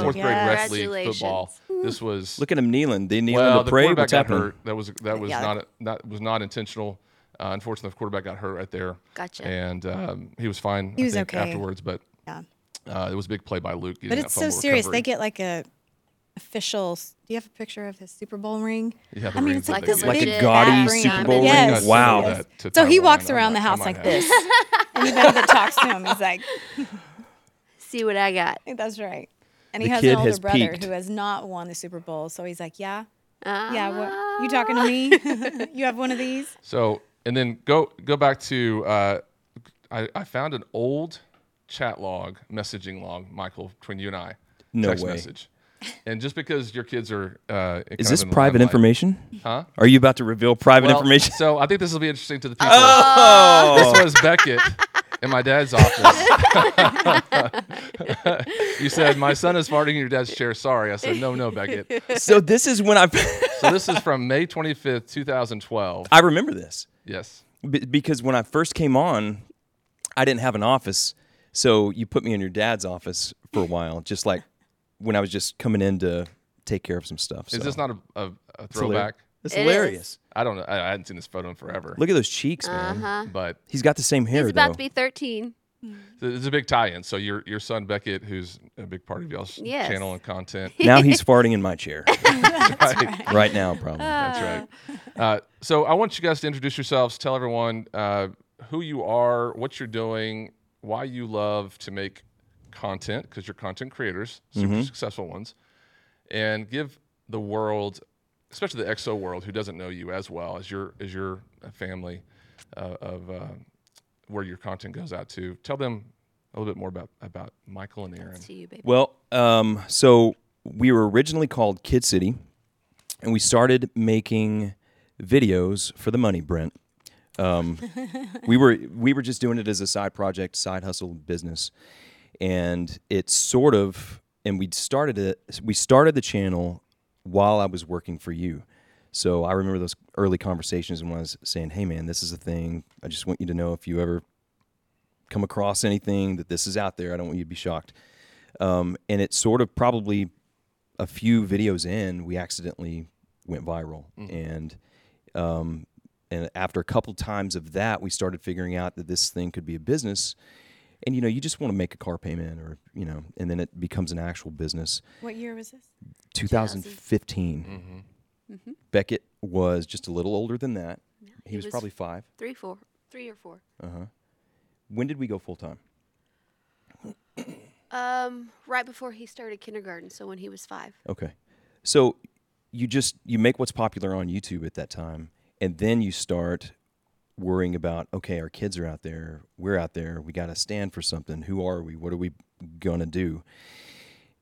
Fourth grade rec league football. This was Look at him kneeling. They kneeling well, to the pray. quarterback What's got happening? hurt. That was that was Yeah. not that was not intentional. Uh, unfortunately, the quarterback got hurt right there. Gotcha. And um, he was fine. He I was think, okay. afterwards, but Yeah. uh, it was a big play by Luke. But it's so serious. recovery. They get like a official. Do you have a picture of his Super Bowl ring? Yeah, the I mean, it's like they this get. Like a big gaudy fat Super ring. Bowl ring? Yes. Wow. yes. That So he walks around the house like this. Anybody that talks to him, he's like, See what I got. "That's right." And The he has kid an older has brother peaked. who has not won the Super Bowl, so he's like, "Yeah, yeah, Ah. what, you talking to me? you have one of these?" So and then go go back to uh, I, I found an old chat log, messaging log, Michael, between you and I. No text way. message. And just because your kids are uh, Is this in private limelight- information? Huh? Are you about to reveal private Well, information? So I think this will be interesting to the people. Oh, This was Beckett in my dad's office. you said, My son is farting in your dad's chair. Sorry. I said, No, no, Beckett. so this is when I So this is from May 25th, 2012. I remember this Yes. B- because when I first came on, I didn't have an office, so you put me in your dad's office for a while, just like when I was just coming in to take care of some stuff. Is so. this not a, a, a throwback? It's It is. hilarious. I don't know. I, I hadn't seen this photo in forever. Look at those cheeks, man. Uh-huh. But He's got the same hair He's about though. to be 13. there's a big tie-in. So your your son Beckett, who's a big part of y'all's Yes. channel and content, now he's farting in my chair right? right now, probably. That's right. Uh, so I want you guys to introduce yourselves. Tell everyone uh, who you are, what you're doing, why you love to make content because you're content creators, super successful ones, and give the world, especially the XO world, who doesn't know you as well as your as your family uh, of uh, where your content goes out to. Tell them a little bit more about about Michael and Aryn. To you, baby. Well, um, so we were originally called Kid City, and we started making videos for the money, Brent. Um, we were we were just doing it as a side project, side hustle business, and it's sort of and we started it. We started the channel while I was working for you. So I remember those early conversations and when I was saying, "Hey, man, this is a thing. I just want you to know if you ever come across anything that this is out there. I don't want you to be shocked." Um, and it sort of probably a few videos in, we accidentally went viral, and um, and after a couple times of that, we started figuring out that this thing could be a business. And you know, you just want to make a car payment, or you know, and then it becomes an actual business. What year was this? 2015. Beckett was just a little older than that. he, he was, was- probably five. Three, four, three or four. Uh huh. When did we go full time? Um, right before he started kindergarten, so when he was five. Okay. So you just you make what's popular on YouTube at that time and then you start worrying about okay, our kids are out there, we're out there, we got to stand for something. Who are we? What are we going to do?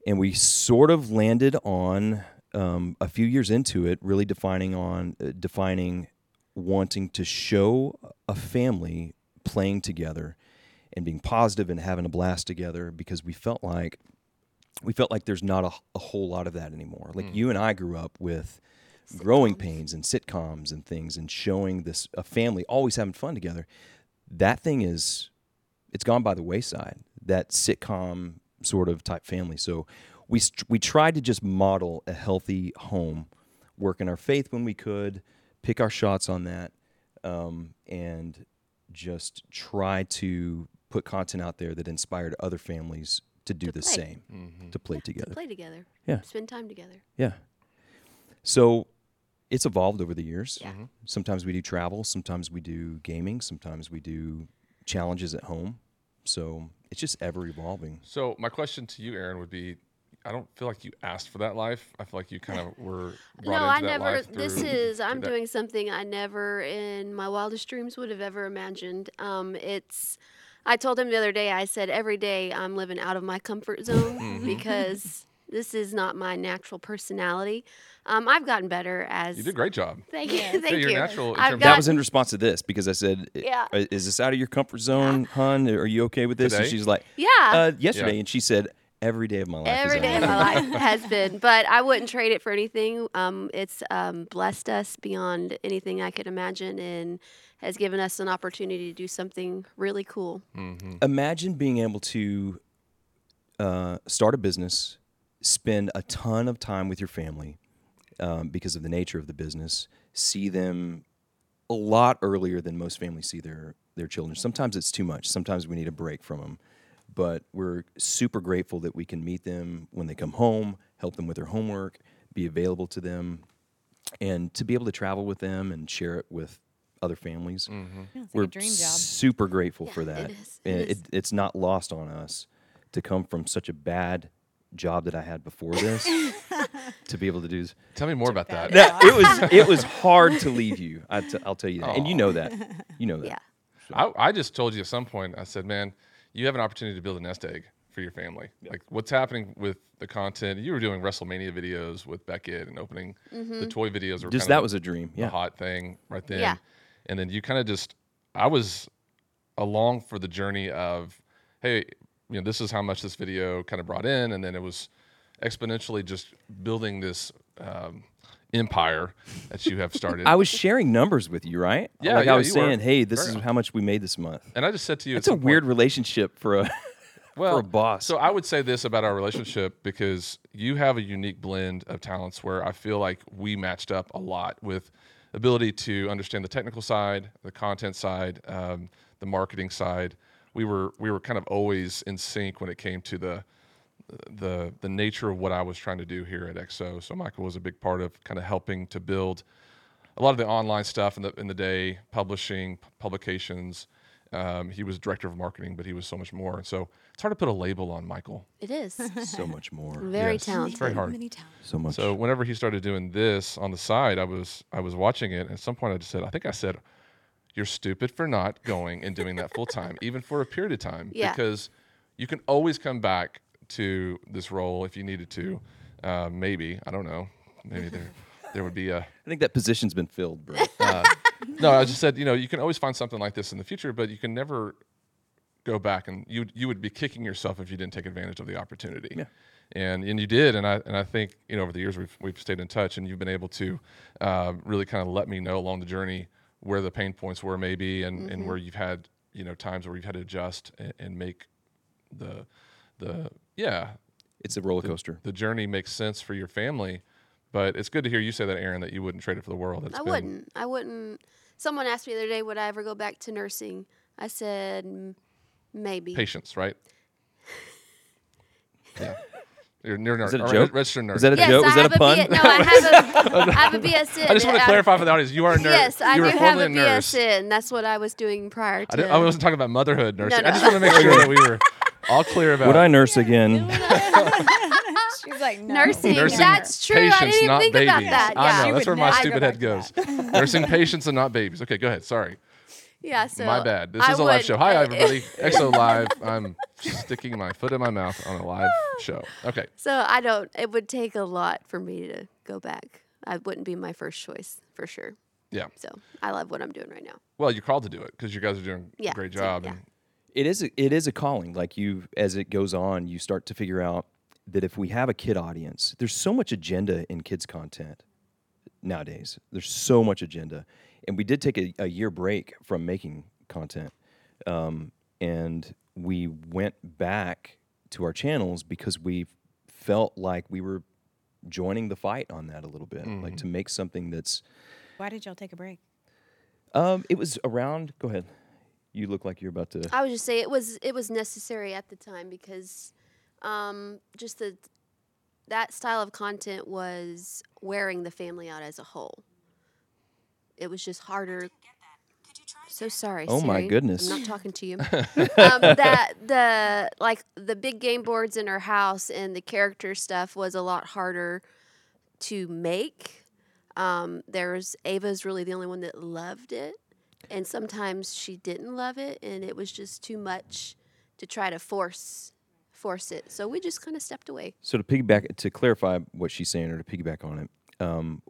And we sort of landed on um, a few years into it, really defining on uh, defining wanting to show a family playing together and being positive and having a blast together because we felt like we felt like there's not a, a whole lot of that anymore. Like you and I grew up with growing pains and sitcoms and things and showing this a family always having fun together. That thing is it's gone by the wayside. That sitcom sort of type family. So we we tried to just model a healthy home, work in our faith when we could, pick our shots on that, um, and just try to put content out there that inspired other families to do To the play. same, to play To together. play together. Yeah. Spend time together. Yeah. So it's evolved over the years. Yeah. Sometimes we do travel, sometimes we do gaming, sometimes we do challenges at home. So it's just ever evolving. So my question to you, Aryn, would be: I don't feel like you asked for that life. I feel like you kind of were no, into I that never. life This is. I'm that- doing something I never in my wildest dreams would have ever imagined. Um, it's. I told him the other day. I said every day I'm living out of my comfort zone Mm-hmm. because This is not my natural personality. Um, I've gotten better as. You did a great job. Thank you. Yeah, Thank you're you. natural in I've got, that was in response to this because I said, Yeah. uh, "Is this out of your comfort zone, hun? Are you okay with this?" And she's like, Yeah. uh, yesterday," Yeah. and she said, "Every day of my life." is Every out day of of my my life has been, but I wouldn't trade it for anything. Um, it's um, blessed us beyond anything I could imagine, and has given us an opportunity to do something really cool. Imagine being able to uh, start a business, spend a ton of time with your family um, because of the nature of the business, see them a lot earlier than most families see their their children. Sometimes it's too much. Sometimes we need a break from them. But we're super grateful that we can meet them when they come home, help them with their homework, be available to them, and to be able to travel with them and share it with other families. Yeah, it's We're like a dream job. super grateful for that. that. is, it And is. it, it's not lost on us to come from such a bad job that I had before this to be able to do this. Tell me more about that. That, it was it was hard to leave you. I t- I'll tell you that, and you know that. You know that. Yeah. I, I just told you at some point, I said, man, you have an opportunity to build a nest egg for your family. Like what's happening with the content. You were doing WrestleMania videos with Beckett and opening the toy videos. Were Just kind that of was a dream. the Yeah. hot thing right then. Yeah. And then you kind of just, I was along for the journey of, hey, you know, this is how much this video kind of brought in. And then it was exponentially just building this um, empire that you have started. I was sharing numbers with you, right? Yeah, Like yeah, I was you were. saying, hey, this Very is how much we made this month. and I just said to you, It's a some point- weird relationship for a well, for a boss. So I would say this about our relationship because you have a unique blend of talents where I feel like we matched up a lot with ability to understand the technical side, the content side, um, the marketing side. We were we were kind of always in sync when it came to the the the nature of what I was trying to do here at XO. So Michael was a big part of kind of helping to build a lot of the online stuff in the in the day, publishing, p- publications. Um, he was director of marketing, but he was so much more. And so it's hard to put a label on Michael. It is so much more. very Yes. talented. It's very hard. Many talents. So much. So whenever he started doing this on the side, I was I was watching it. And at some point, I just said, I think I said, "You're stupid for not going and doing that full time, even for a period of time, Yeah. because you can always come back to this role if you needed to. Uh, maybe I don't know. Maybe there there would be a I think that position's been filled, bro. no, I just said, you know, you can always find something like this in the future, but you can never go back and you you would be kicking yourself if you didn't take advantage of the opportunity. Yeah. And and you did, and I and I think you know over the years we've we've stayed in touch, and you've been able to uh, really kind of let me know along the journey where the pain points were maybe, and and where mm-hmm. you've had you know times where you've had to adjust and, and make the the yeah it's a roller coaster. the journey makes sense for your family. But it's good to hear you say that, Aryn, that you wouldn't trade it for the world. It's I been, wouldn't. I wouldn't. Someone asked me the other day, would I ever go back to nursing? I said, maybe. patience, right? yeah. You're, you're a nurse. that a or joke? Registered nurse. Is that a Yes, joke? I Was that a pun? B- no, I have a, I have a BSN. I just want to clarify for the audience. You are a nurse. Yes, I you do were have formerly a nurse. BSN. That's what I was doing prior I, to. didn't, I wasn't talking about motherhood nursing. no. I just want to make sure that we were all clear about Would I nurse again? She's like, no. Nursing. nursing That's true. I patients, didn't even not think babies. about that. I Yeah. know. She That's where my stupid go head goes. nursing patients and not babies. Okay, go ahead. Sorry. Yeah. So my bad. This I is a live show. Hi, everybody. XO Live. I'm sticking my foot in my mouth on a live show. Okay. So I don't. It would take a lot for me to go back. I wouldn't be my first choice for sure. Yeah. So I love what I'm doing right now. Well, you're called to do it because you guys are doing Yeah, a great so, job. yeah. It is a, it is a calling like you as it goes on you start to figure out that if we have a kid audience there's so much agenda in kids content nowadays there's so much agenda and we did take a, a year break from making content um, and we went back to our channels because we felt like we were joining the fight on that a little bit like to make something that's Why did y'all take a break? um, it was around go ahead you look like you're about to I would just say it was it was necessary at the time because um, just the that style of content was wearing the family out as a whole. It was just harder. So sorry. Oh my goodness. I'm not talking to you. um, that the like the big game boards in our house and the character stuff was a lot harder to make. Um, there's Ava's really the only one that loved it, and sometimes she didn't love it, and it was just too much to try to force force it. So we just kind of stepped away. So to piggyback, to clarify what she's saying, or to piggyback on it, um,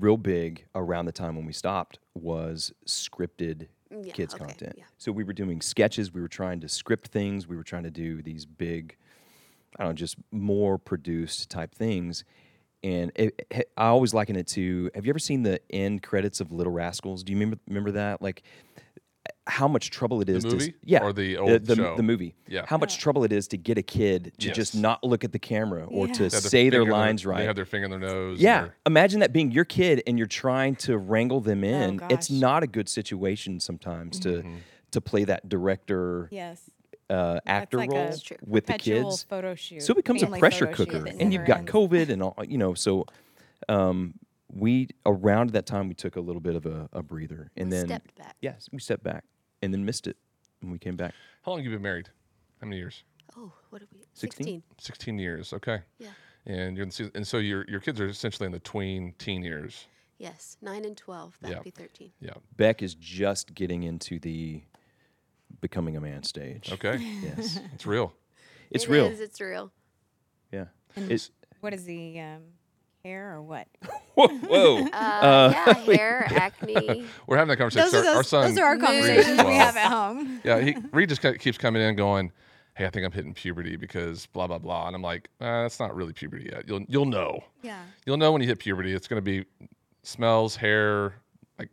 real big around the time when we stopped was scripted Yeah, kids okay, content. yeah. So we were doing sketches. We were trying to script things. We were trying to do these big, I don't know, just more produced type things. And it, it- I always liken it to. Have you ever seen the end credits of Little Rascals? Do you remember remember that? Like how much trouble it is to movie? yeah Or the the, old the, show? the movie Yeah. how much trouble it is to get a kid to just not look at the camera or Yeah. to They They say their finger in lines They right have their finger in their nose. yeah their- imagine that being your kid and you're trying to wrangle them in it's not a good situation sometimes to Mm-hmm. to play that director Yes. uh, actor like role with the Perpetual kids photo shoot. so it becomes a pressure cooker and you've got covid and all you know so um, we around that time we took a little bit of a, a breather and We then stepped back. yes we stepped back and then missed it and we came back How long have you been married? How many years? Oh, what are we? 16? 16 years. Okay. Yeah. And you're in, the and so your your kids are essentially in the tween teen years. Yes, nine and twelve. That'd Yeah. be thirteen. Yeah. beck is just getting into the becoming a man stage Okay. yes it's real. it's It real is, It's real. yeah And it's what is the um, hair or what? whoa, whoa. Uh, yeah, hair, acne. We're having that conversation. Those are, Our- our those, son, those are our Mood. conversations we have at home. yeah, he Reed just keeps coming in going, "Hey, I think I'm hitting puberty because blah blah blah," and I'm like, uh, "That's not really puberty yet. You'll you'll know. Yeah. You'll know when you hit puberty. It's going to be smells, hair, like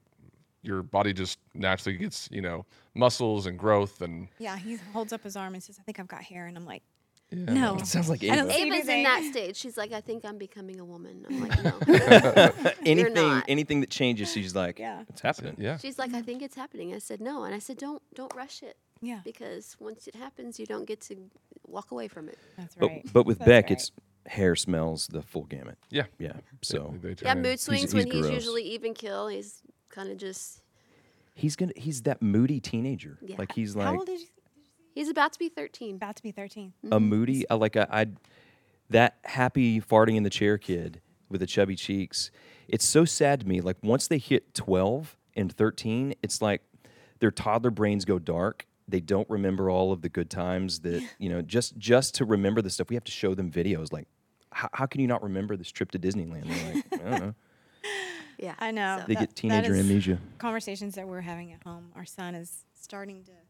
your body just naturally gets you know muscles and growth and Yeah. He holds up his arm and says, I think I've got hair. And I'm like, yeah. no. It sounds like I don't Ava. Ava's in that stage. She's like, I think I'm becoming a woman. I'm like, no. anything not. anything that changes she's like Yeah. it's happening Yeah. She's like, I think it's happening. I said, no, and I said, don't don't rush it Yeah. because once it happens, you don't get to walk away from it. That's but right. but with That's beck right. it's hair smells the full gamut Yeah. yeah so They- they Yeah, mood swings he's when he's gross. usually even kill. He's kind of just. he's gonna he's that moody teenager Yeah. like he's like. How old is he? He's about to be 13. About to be 13. Mm-hmm. a moody I like I, I that happy farting in the chair kid with the chubby cheeks it's so sad to me like once they hit 12 and 13 it's like their toddler brains go dark they don't remember all of the good times that you know just just to remember the stuff we have to show them videos like how, how can you not remember this trip to disneyland They're like i don't know Yeah, I know. so- they That- get that teenager is amnesia Conversations that we're having at home. Our son is starting to become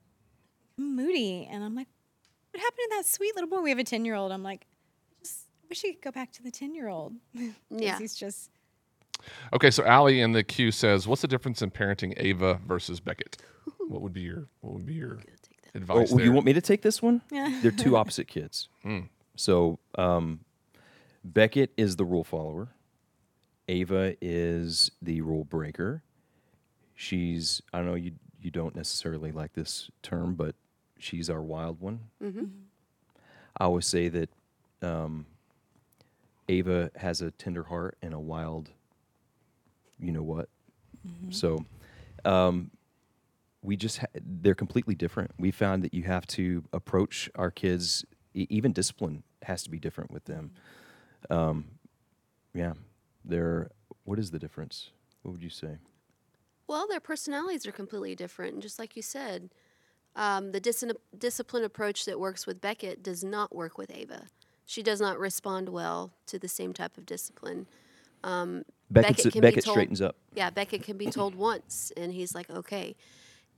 moody. And I'm like, what happened to that sweet little boy? We have a 10 year old. I'm like, I just wish he could go back to the 10 year old. Yeah. He's just, Okay, so Allie in the queue says, "What's the difference in parenting Ava versus Beckett? What would be your What would be your Oh, advice well, there? you want me to take this one? They're two opposite kids. So um, Beckett is the rule follower. Ava is the rule breaker. She's I don't know you you don't necessarily like this term, but she's our wild one. I always say that um, Ava has a tender heart and a wild, you know what. So um, we just ha- they're completely different. We found that you have to approach our kids, e- even discipline has to be different with them. Um, yeah, they're. What is the difference? What would you say? Well, their personalities are completely different. And just like you said, um, the dis- discipline approach that works with Beckett does not work with Ava. She does not respond well to the same type of discipline. Um, Beckett's, Beckett can Beckett be told, straightens up. Yeah, Beckett can be told once, and he's like, okay.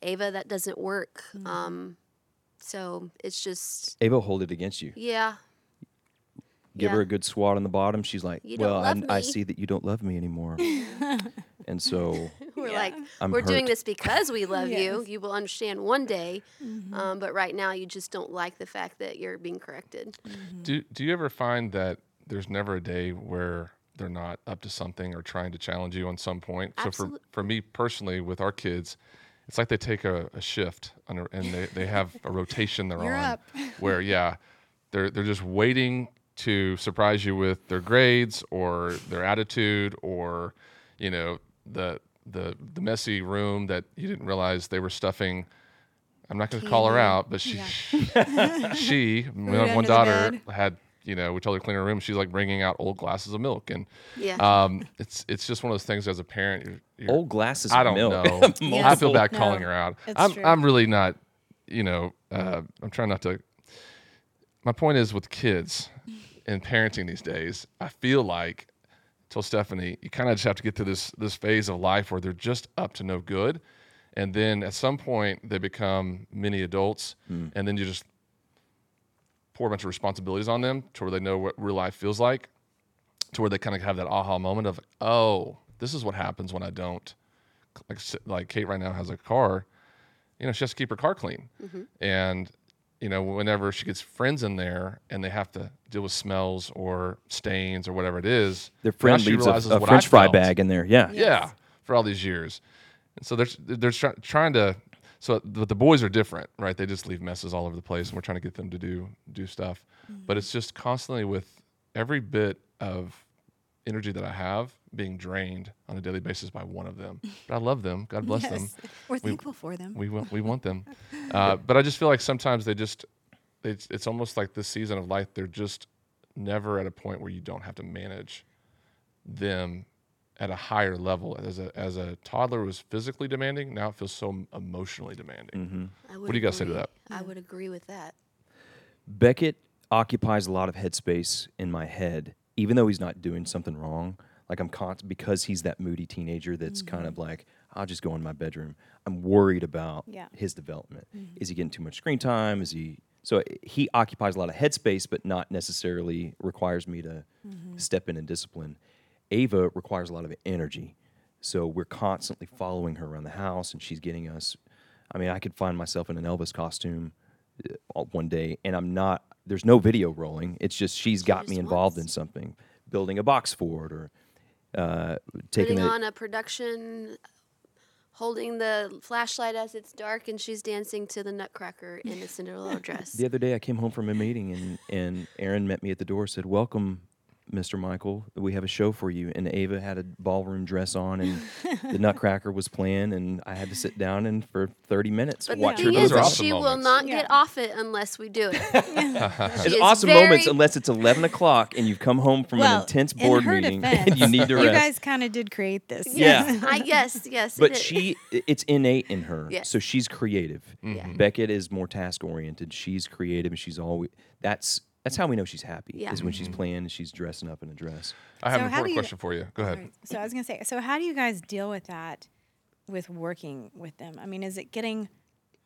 Ava, that doesn't work. Um, so it's just, Ava will hold it against you. yeah, Give her a good swat on the bottom. She's like, You "Well, I, I see that you don't love me anymore." and so, we're like, I'm we're doing this because we love you. Yes. You will understand one day, um, but right now you just don't like the fact that you're being corrected. Do Do you ever find that there's never a day where they're not up to something or trying to challenge you on some point? So for for me personally, with our kids, it's like they take a, a shift on a, and they, they have a rotation they're You're on up. where yeah, they're they're just waiting to surprise you with their grades or their attitude or you know the the the messy room that you didn't realize they were stuffing. I'm not going to call her out, but she she my under one daughter had you know we told her to clean her room. She's like bringing out old glasses of milk, and Yeah. um, it's it's just one of those things as a parent. You're, you're, old glasses. I don't milk. know. I feel bad No, calling her out. I'm true. I'm really not. You know, uh, I'm trying not to. my point is with kids and parenting these days, I feel like told Stephanie, you kind of just have to get through this this phase of life where they're just up to no good, and then at some point they become mini adults, hmm. and then you just pour a bunch of responsibilities on them to where they know what real life feels like, to where they kind of have that aha moment of, oh, this is what happens when I don't. Like like Kate right now has a car, you know, she has to keep her car clean, mm-hmm. and you know, whenever she gets friends in there and they have to deal with smells or stains or whatever it is, Their now friend leaves a, a French fry bag in there. Yeah. Yeah, for all these years, and so they're they're try, trying to. So the, the boys are different, right? They just leave messes all over the place, and we're trying to get them to do do stuff. Mm-hmm. But it's just constantly with every bit of energy that I have being drained on a daily basis by one of them. But I love them. God bless them We're thankful for them. we want we want them. Uh, but I just feel like sometimes they just it's it's almost like this season of life they're just never at a point where you don't have to manage them at a higher level. As a as a toddler was physically demanding, now it feels so emotionally demanding. I would What do you guys say to that? I would agree with that. Beckett occupies a lot of headspace in my head, even though he's not doing something wrong. Like I'm const- because he's that moody teenager that's kind of mm-hmm. like, I'll just go in my bedroom. I'm worried about Yeah. his development. Mm-hmm. Is he getting too much screen time? Is he so eh, he occupies a lot of headspace, but not necessarily requires me to mm-hmm. step in and discipline. Ava requires a lot of energy. So we're constantly following her around the house and she's getting us. I mean, I could find myself in an Elvis costume one day and I'm not, there's no video rolling. It's just she's got me just involved in something, building a box fort or uh, taking Putting it. on a production, holding the flashlight as it's dark, and she's dancing to the Nutcracker in a Cinderella dress. The other day, I came home from a meeting and, and Aryn met me at the door. Said, "Welcome, Mr. Michael. We have a show for you." And Ava had a ballroom dress on, and the Nutcracker was playing, and I had to sit down and for thirty minutes But watch the her thing do is, Those are that that. awesome she will not Yeah. get off it unless we do it. It's awesome moments unless it's eleven o'clock and you've come home from an intense board in meeting defense, and you need to You guys kind of did create this. Yeah. I yes, yes. but is. she it's innate in her Yes. so she's creative mm-hmm. Yeah. beckett is more task oriented she's creative she's always that's that's how we know she's happy Yeah. is when she's mm-hmm. playing and she's dressing up in a dress I have So an how do important you- question for you. Go ahead. Right. So I was gonna say, so how do you guys deal with that, with working with them? I mean, is it getting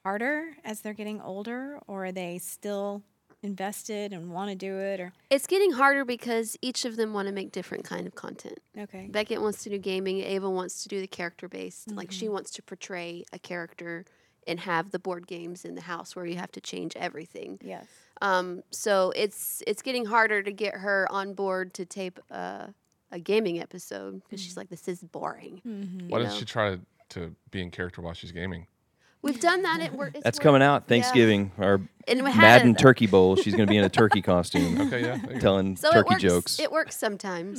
harder as they're getting older, or are they still invested and want to do it? Or it's getting harder because each of them want to make different kind of content. okay, Beckett wants to do gaming. Ava wants to do the character based. Like she mm-hmm. wants to portray a character and have the board games in the house where you have to change everything. yes, Um, so it's it's getting harder to get her on board to tape a, a gaming episode because she's like, this is boring. Mm-hmm. Why you doesn't she try to, to be in character while she's gaming? We've done that. It worked. that's coming out thanksgiving our And madden it- turkey bowl she's going to be in a turkey costume Okay, yeah. there you go. telling So it turkey works. jokes It works sometimes,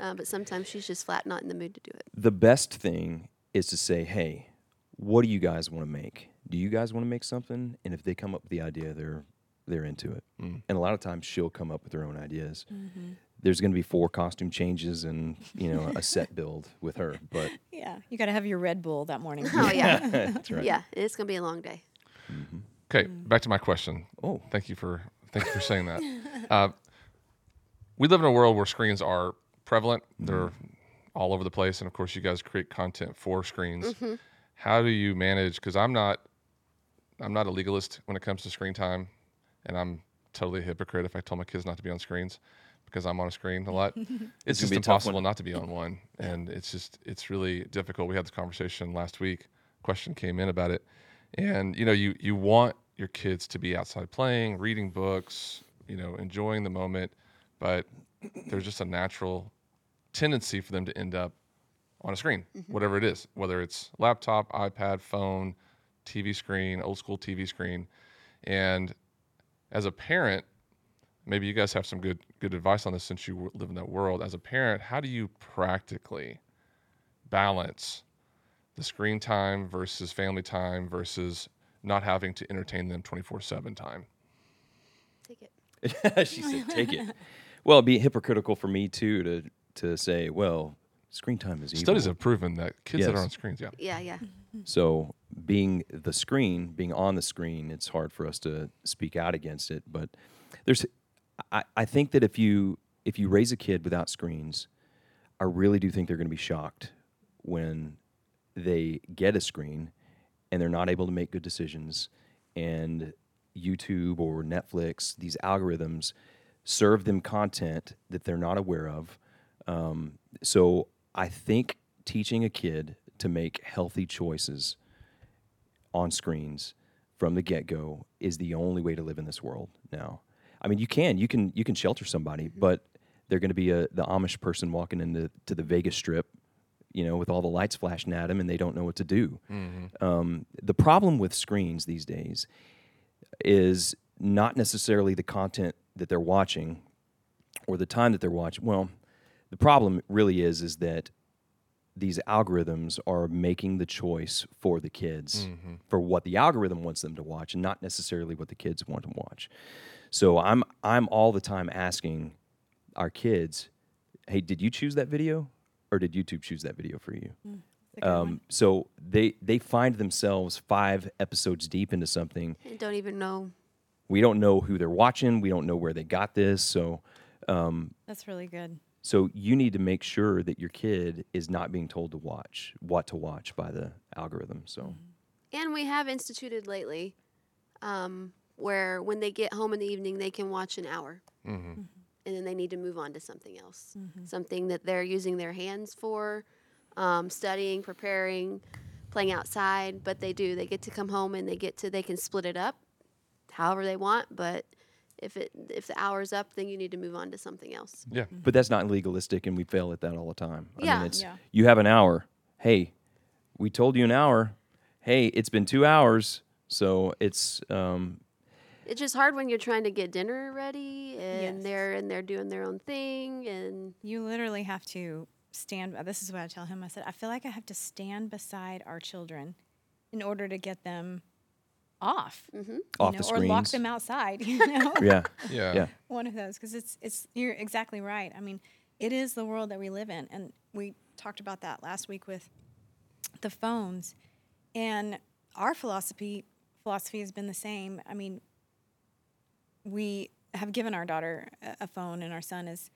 uh, but sometimes she's just flat not in the mood to do it. the best thing is to say hey what do you guys want to make do you guys want to make something and if they come up with the idea they're they're into it Mm. and a lot of times she'll come up with her own ideas mm-hmm. there's going to be four costume changes and you know a set build with her but yeah. You got to have your Red Bull that morning. Oh yeah, that's right yeah. It's gonna be a long day. Mm-hmm. Okay, mm. back to my question. Oh. thank you for thank you for saying that. Uh, we live in a world where screens are prevalent; mm-hmm. they're all over the place, and of course, you guys create content for screens. How do you manage? Because I'm not, I'm not a legalist when it comes to screen time, and I'm totally a hypocrite if I tell my kids not to be on screens because I'm on a screen a lot. it's gonna just be a tough impossible not to be on one, and it's just it's really difficult. We had this conversation last week. Question came in about it, and you know you you want your kids to be outside playing, reading books, you know, enjoying the moment, but there's just a natural tendency for them to end up on a screen, mm-hmm. whatever it is, whether it's laptop, iPad, phone, TV screen, old school TV screen. And as a parent, maybe you guys have some good good advice on this since you live in that world. As a parent, how do you practically balance the screen time versus family time versus not having to entertain them 24/7 time? Take it. she said take it well it'd be hypocritical for me too to to say well screen time is evil. Studies have proven that kids that are on screens, yeah. Yeah, yeah. So being the screen, being on the screen, it's hard for us to speak out against it. But there's I, I think that if you if you raise a kid without screens, I really do think they're going to be shocked when they get a screen and they're not able to make good decisions and YouTube or Netflix, these algorithms serve them content that they're not aware of. Um, so I think teaching a kid to make healthy choices on screens from the get go is the only way to live in this world now. I mean, you can you can you can shelter somebody, but they're going to be a the Amish person walking into to the Vegas Strip, you know, with all the lights flashing at them, and they don't know what to do. Um, the problem with screens these days is not necessarily the content that they're watching or the time that they're watching. Well, the problem really is is that these algorithms are making the choice for the kids mm-hmm. for what the algorithm wants them to watch and not necessarily what the kids want to watch. So I'm I'm all the time asking our kids, "Hey, did you choose that video or did YouTube choose that video for you?" Mm, um, so they they find themselves five episodes deep into something. I don't even know. We don't know who they're watching. We don't know where they got this. So um, That's really good. So you need to make sure that your kid is not being told to watch what to watch by the algorithm. So And we have instituted lately um, where when they get home in the evening, they can watch an hour. And then they need to move on to something else. Something that they're using their hands for, um, studying, preparing, playing outside. But they do. They get to come home and they get to, they can split it up however they want. But if it if the hour's up, then you need to move on to something else. Yeah. but that's not legalistic and we fail at that all the time. I Yeah. mean it's Yeah. you have an hour. Hey, we told you an hour. Hey, it's been two hours. So it's um, It's just hard when you're trying to get dinner ready and Yes. they're and they're doing their own thing and You literally have to stand. This is what I tell him. I said, I feel like I have to stand beside our children in order to get them off, you mm-hmm. off know, the or lock them outside. You know, Yeah. Yeah. Yeah. one of those because it's it's you're exactly right. I mean, it is the world that we live in, and we talked about that last week with the phones, and our philosophy philosophy has been the same. I mean, we have given our daughter a, a phone, and our son is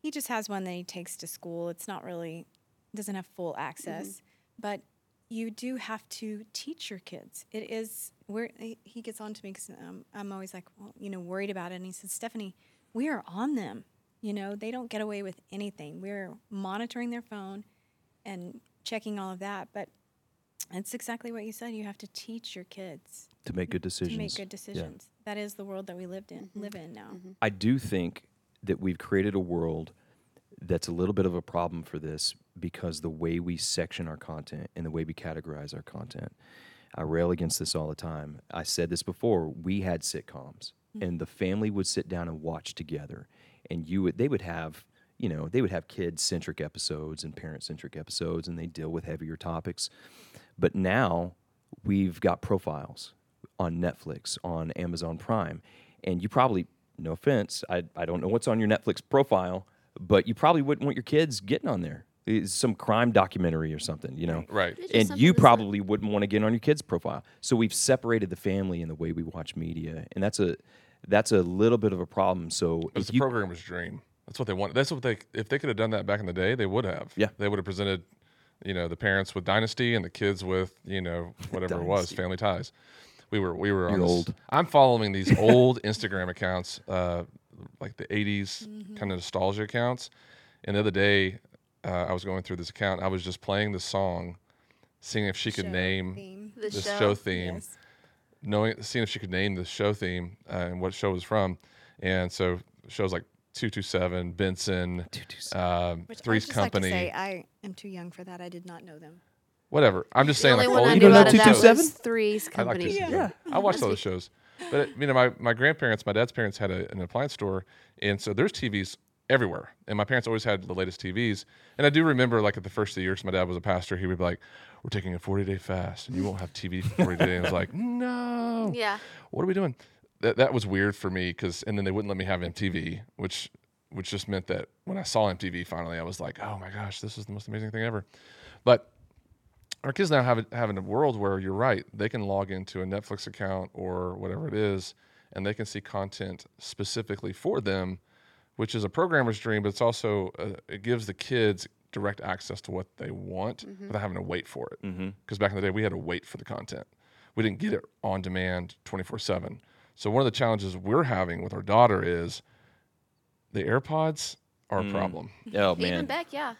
he just has one that he takes to school. It's not really doesn't have full access, mm-hmm. but you do have to teach your kids. It is where he he gets on to me because um, I'm always like, well, you know, worried about it. And he says, Stephanie, we are on them. You know, they don't get away with anything. We're monitoring their phone and checking all of that. But it's exactly what you said. You have to teach your kids to make good decisions. to make good Yeah. decisions. That is the world that we lived in, live in now. I do think that we've created a world that's a little bit of a problem for this because the way we section our content and the way we categorize our content. I rail against this all the time. I said this before. We had sitcoms, mm-hmm. and the family would sit down and watch together, and you would they would have you know they would have kid centric episodes and parent centric episodes, and they deal with heavier topics. But now we've got profiles on Netflix, on Amazon Prime, and you probably, no offense, I, I don't know what's on your Netflix profile, but you probably wouldn't want your kids getting on there. It's some crime documentary or something, you know? Right. It's And you that's not- probably wouldn't want to get on your kid's profile. So we've separated the family in the way we watch media, and that's a that's a little bit of a problem. So But it's if a you, programmer's dream. That's what they want. That's what they. If they could have done that back in the day, they would have. Yeah. They would have presented, you know, the parents with Dynasty and the kids with, you know, whatever it was, Family Ties. We were we were on You're this- old. I'm following these old Instagram accounts, uh, like the '80s Mm-hmm. kind of nostalgia accounts. And the other day, uh, I was going through this account. I was just playing the song, seeing if she could Show name theme. The the show, show theme Yes. knowing seeing if she could name the show theme uh, and what show it was from, and so shows like two two seven, Benson, um, Which Three's I'd just Company, Like to say, I am too young for that. I did not know them. whatever. I'm just The saying only like one old. I you knew don't know out of that 227? was Three's I like Company. Yeah. I watched all the shows, but you know my my grandparents, my dad's parents had a, an appliance store, and so there's TVs everywhere, and my parents always had the latest TVs. And I do remember like at the first of the years, my dad was a pastor. He would be like, "We're taking a 40 day fast, and you won't have TV for 40 days." And I was like, "No, Yeah. what are we doing?" That that was weird for me because, and then they wouldn't let me have MTV, which which just meant that when I saw MTV finally, I was like, "Oh my gosh, this is the most amazing thing ever." But our kids now have a, have a world where you're right; they can log into a Netflix account or whatever it is, and they can see content specifically for them, which is a programmer's dream, but it's also uh, it gives the kids direct access to what they want mm-hmm. without having to wait for it. Mm-hmm. Because back in the day, we had to wait for the content. We didn't get it on demand 24 7. So, one of the challenges we're having with our daughter is the AirPods are a mm. problem. Oh man. Even man, Beck, yeah.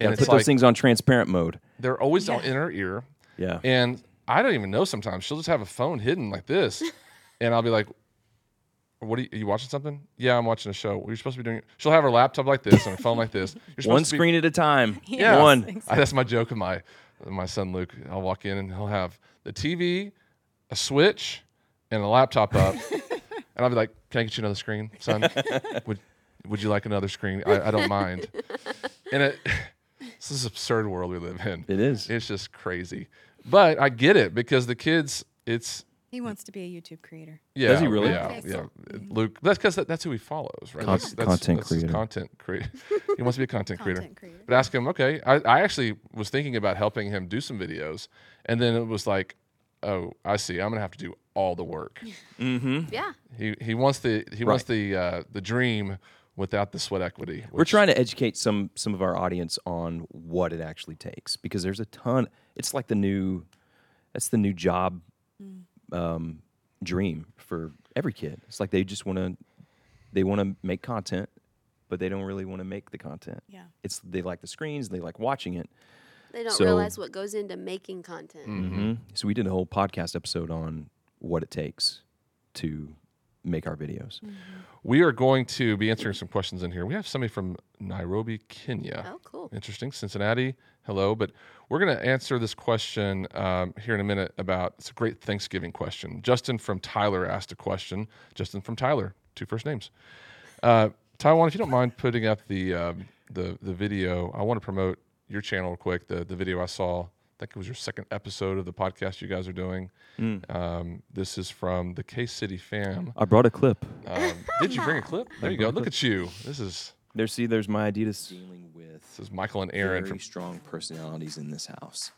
And Gotta put like those things on transparent mode. they're always on in her ear. Yeah. And I don't even know sometimes. She'll just have a phone hidden like this. and I'll be like, what are you, are you watching something? Yeah, I'm watching a show. What are you supposed to be doing? She'll have her laptop like this and her phone like this. You're One to be- screen at a time. Yeah. One. I, that's my joke with my my son Luke. I'll walk in and he'll have the TV, a switch, and a laptop up, and I'll be like, "Can I get you another screen, son? would Would you like another screen? I, I don't mind." And it, this is absurd world we live in. It is. It's just crazy, but I get it because the kids. It's He wants to be a YouTube creator. yeah. Does he really? Yeah, Okay, yeah. Luke. That's because that, that's who he follows, right? Con- that's, that's, content that's his creator. Content creator. he wants to be a content, creator. Content creator. But ask him, okay. I, I actually was thinking about helping him do some videos, and then it was like, oh, I see. I'm gonna have to do all the work. Mm-hmm. Yeah. he he wants the he wants the uh, the dream without the sweat equity. We're trying to educate some some of our audience on what it actually takes because there's a ton. It's like the new, that's the new job um, dream for every kid. It's like they just want to, they want to make content, but they don't really want to make the content. Yeah. It's they like the screens, they like watching it. They don't So- realize what goes into making content. Mm-hmm. So we did a whole podcast episode on what it takes to make our videos. We are going to be answering some questions in here. We have somebody from Nairobi, Kenya. Oh, cool. Interesting. Cincinnati, hello. But we're going to answer this question um, here in a minute about it's a great Thanksgiving question. Justin from Tyler asked a question. Justin from Tyler, two first names. Uh, Taiwan, if you don't mind putting up the um, the the video, I want to promote your channel real quick. The the video I saw, I think it was your second episode of the podcast you guys are doing. Um, this is from the K City fam. I brought a clip. Um, did you bring a clip? There you go. Look at you. This is There, see, there's my Adidas. dealing with this is Michael and Aryn very from strong personalities in this house.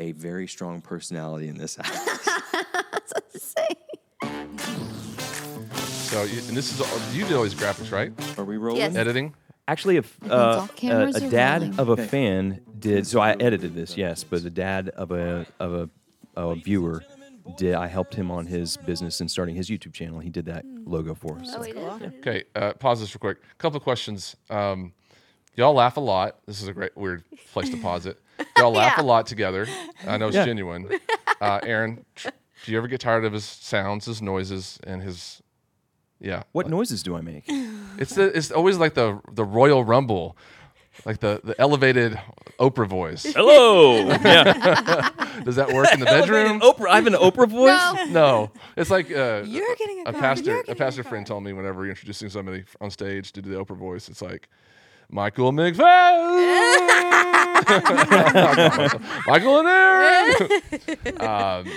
A very strong personality in this house. So, you, and this is all- you did all these graphics, right? Are we rolling? Yes. Editing. Actually, a, f- all uh, a, a dad rolling. of a fan did. So I edited this, yes, but the dad of a of a, a viewer did. I helped him on his business and starting his YouTube channel. He did that logo for us. Oh, we. Okay, uh, pause this real quick. a couple of questions. Um, y'all laugh a lot. This is a great weird place to pause it. Y'all laugh a lot together. I know it's Yeah. genuine. Uh, Aryn, tr- do you ever get tired of his sounds, his noises, and his? Yeah. What noises do I make? It's the it's always like the the Royal Rumble, like the the elevated Oprah voice. Hello. yeah. Does that work in the bedroom? Oprah. I have an Oprah voice. No. No, it's like uh, You're getting a a card. pastor. You're A getting a pastor friend told me whenever you're introducing somebody on stage to do the Oprah voice, it's like Michael McFadden, Michael and Aryn, um,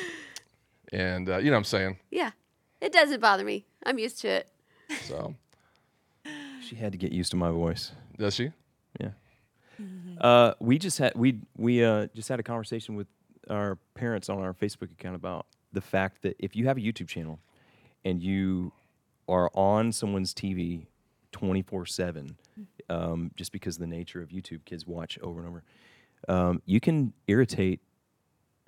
and uh, you know what I'm saying. Yeah. It doesn't bother me. I'm used to it. So She had to get used to my voice. does she? Yeah. Uh, we just had we we uh, just had a conversation with our parents on our Facebook account about the fact that if you have a YouTube channel and you are on someone's TV twenty four seven, um, just because of the nature of YouTube, kids watch over and over, um, you can irritate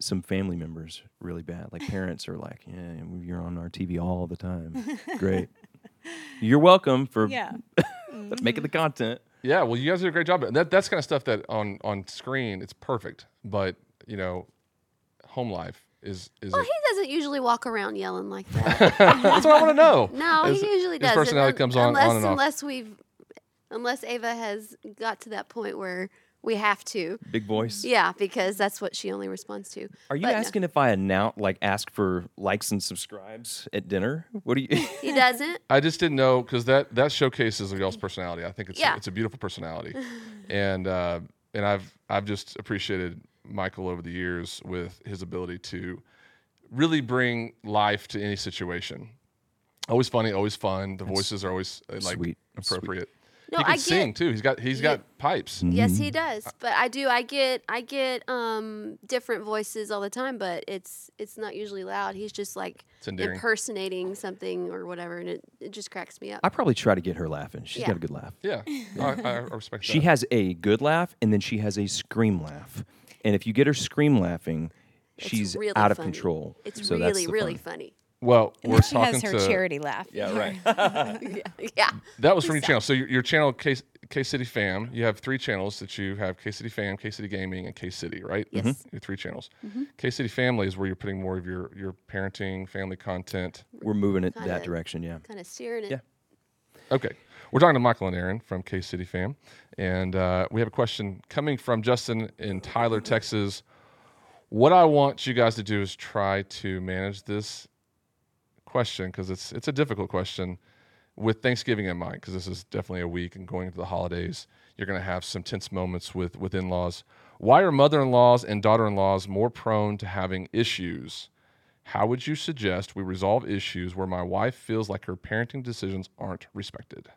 some family members really bad. Like parents are like, "Yeah, you're on our TV all the time. Great, you're welcome for Yeah. making the mm-hmm. content." Yeah. Well, you guys did a great job. That that's kind of stuff that on on screen it's perfect, but you know, home life is is. Well, a- he doesn't usually walk around yelling like that. that's what I want to know. No, His- he usually doesn't. personality un- comes on- on unless, and off. Unless we've, unless Ava has got to that point where we have to. Big voice. Yeah, because that's what she only responds to. Are you But no, asking if I announce, like, ask for likes and subscribes at dinner? What do you? he doesn't. I just didn't know because that that showcases y'all's personality. I think it's Yeah. it's a beautiful personality, and uh, and I've I've just appreciated Michael over the years with his ability to really bring life to any situation. Always funny, always fun. The voices are always uh, like sweet. That's sweet. Appropriate. No, he can I sing get. too. He's got he's Yeah. got pipes. Yes, he does. But I do. I get. I get um different voices all the time, but it's it's not usually loud. He's just like impersonating something or whatever, and it, it just cracks me up. I probably try to get her laughing. She's Yeah. got a good laugh. Yeah, I, I respect that. She that. has a good laugh and then she has a scream laugh. And if you get her scream laughing, It's she's really out of control. It's So really the really fun. funny. Well, And we're she talking has her to charity laugh. Yeah, right. yeah, yeah. that was from your channel. So your, your channel K K City Fam. You have three channels that you have: K City Fam, K City Gaming, and K City. Right? Yes. Mhm. Your three channels. K City Family is where you're putting more of your your parenting, family content. We're moving it Kinda- that direction, yeah. Kind of steering it. Yeah. Okay. We're talking to Michael and Aryn from K City Fam. And uh, we have a question coming from Justin in Tyler, Texas. What I want you guys to do is try to manage this question because it's it's a difficult question with Thanksgiving in mind because this is definitely a week and going into the holidays. You're going to have some tense moments with with in-laws. Why are mother-in-laws and daughter-in-laws more prone to having issues? How would you suggest we resolve issues where my wife feels like her parenting decisions aren't respected?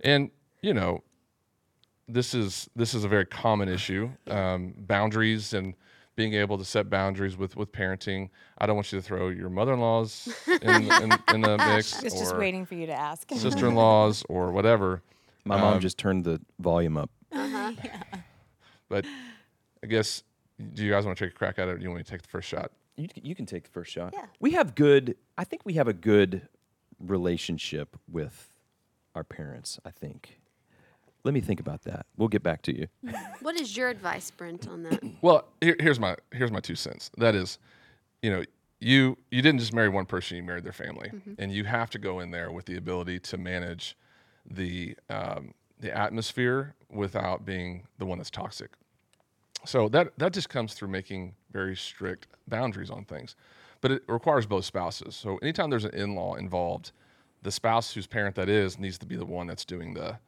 And you know, this is this is a very common issue. Um, boundaries and being able to set boundaries with with parenting. I don't want you to throw your mother-in-laws in, in, in the mix It's just or waiting for you to ask. sister-in-laws or whatever. My mom Um, just turned the volume up. But I guess, do you guys want to take a crack at it, or do you want me to take the first shot? You, you can take the first shot. Yeah. We have good, I think we have a good relationship with our parents, I think. Let me think about that. We'll get back to you. What is your advice, Brent, on that? Well, here, here's my here's my two cents. That is, you know, you you didn't just marry one person; you married their family, and you have to go in there with the ability to manage the um, the atmosphere without being the one that's toxic. So that that just comes through making very strict boundaries on things, but it requires both spouses. So anytime there's an in-law involved, the spouse whose parent that is needs to be the one that's doing the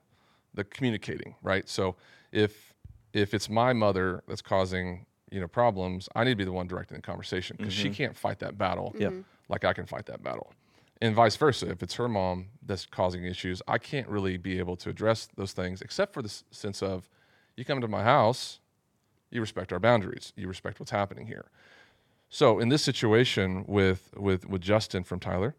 the communicating, right? So if if it's my mother that's causing you know problems, I need to be the one directing the conversation because she can't fight that battle Yep. like I can fight that battle, and vice versa. If it's her mom that's causing issues, I can't really be able to address those things except for the s- sense of you come to my house, you respect our boundaries, you respect what's happening here. So in this situation with with with Justin from Tyler,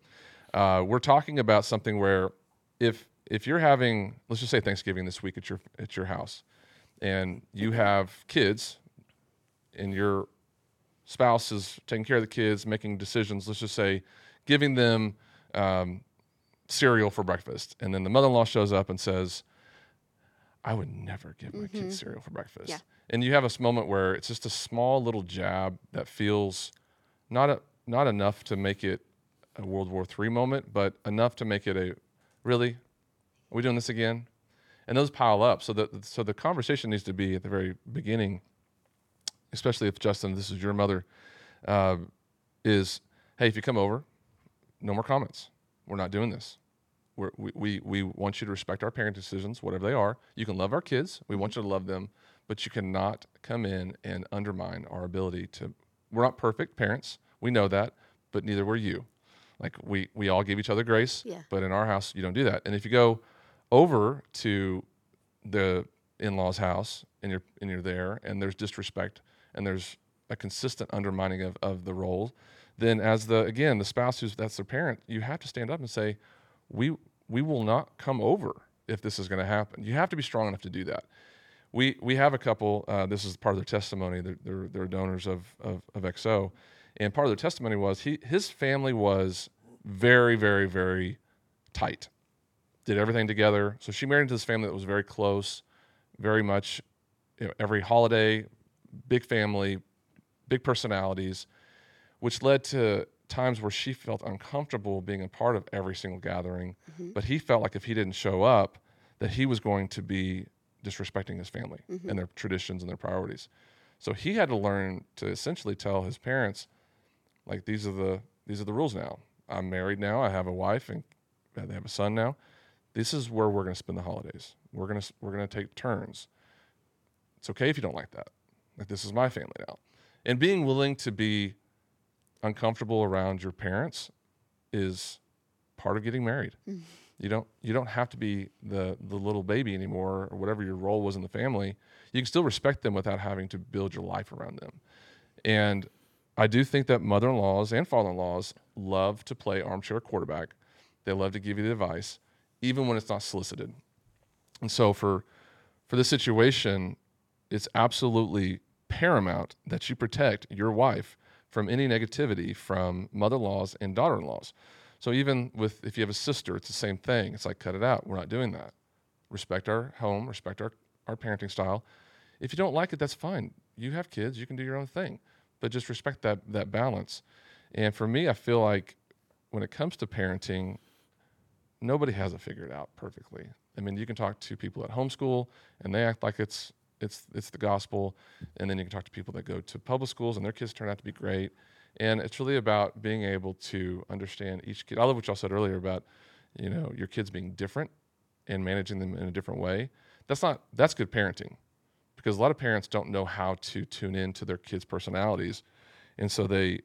uh, we're talking about something where if if you're having let's just say Thanksgiving this week at your at your house, and you have kids, and your spouse is taking care of the kids, making decisions. Let's just say giving them um, cereal for breakfast, and then the mother-in-law shows up and says, "I would never give my kids cereal for breakfast." Yeah. And you have this moment where it's just a small little jab that feels not a, not enough to make it a World War III moment, but enough to make it a really are we doing this again? And those pile up. So the so the conversation needs to be at the very beginning, especially if Justin, this is your mother, uh, is hey, if you come over, no more comments. We're not doing this. We're, we, we, we want you to respect our parent decisions, whatever they are. You can love our kids. We want you to love them, but you cannot come in and undermine our ability to. We're not perfect parents. We know that, but neither were you. Like we, we all give each other grace, Yeah. but in our house, you don't do that. And if you go over to the in-laws house and you're and you're there and there's disrespect and there's a consistent undermining of, of the role then as the again the spouse who's that's their parent you have to stand up and say we we will not come over if this is going to happen. You have to be strong enough to do that. We we have a couple uh, this is part of their testimony they're, they're, they're donors of, of, of XO and part of their testimony was he his family was very very very tight did everything together. So she married into this family that was very close, very much you know, every holiday, big family, big personalities, which led to times where she felt uncomfortable being a part of every single gathering. Mm-hmm. But he felt like if he didn't show up, that he was going to be disrespecting his family mm-hmm. and their traditions and their priorities. So he had to learn to essentially tell his parents, like these are the these are the rules now. I'm married now. I have a wife and they have a son now this is where we're going to spend the holidays. We're going to we're going to take turns. It's okay if you don't like that. Like this is my family now. And being willing to be uncomfortable around your parents is part of getting married. Mm. You don't you don't have to be the the little baby anymore or whatever your role was in the family. You can still respect them without having to build your life around them. And I do think that mother-in-laws and father-in-laws love to play armchair quarterback. They love to give you the advice, even when it's not solicited. And so for for this situation, it's absolutely paramount that you protect your wife from any negativity from mother-in-laws and daughter-in-laws. So even with if you have a sister, it's the same thing. It's like cut it out. We're not doing that. Respect our home, respect our, our parenting style. If you don't like it, that's fine. You have kids, you can do your own thing. But just respect that that balance. And for me, I feel like when it comes to parenting, nobody has it figured out perfectly. I mean, you can talk to people at homeschool and they act like it's it's it's the gospel, and then you can talk to people that go to public schools and their kids turn out to be great. And it's really about being able to understand each kid. I love what y'all said earlier about, you know, your kids being different and managing them in a different way. That's not that's good parenting, because a lot of parents don't know how to tune in to their kids' personalities, and so they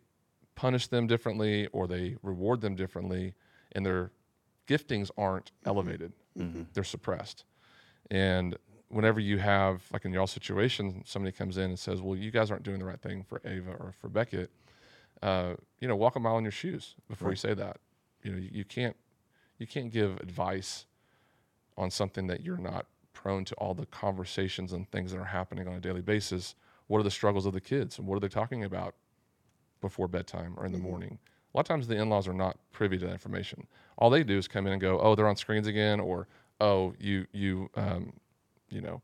punish them differently or they reward them differently, and their giftings aren't mm-hmm. elevated; mm-hmm. they're suppressed. And whenever you have, like in y'all situation, somebody comes in and says, "Well, you guys aren't doing the right thing for Ava or for Beckett," uh, you know, walk a mile in your shoes before you say that. You know, you, you can't you can't give advice on something that you're not prone to all the conversations and things that are happening on a daily basis. What are the struggles of the kids, and what are they talking about before bedtime or in the mm-hmm. morning? A lot of times the in-laws are not privy to that information. All they do is come in and go, "Oh, they're on screens again," or "Oh, you you um, you know."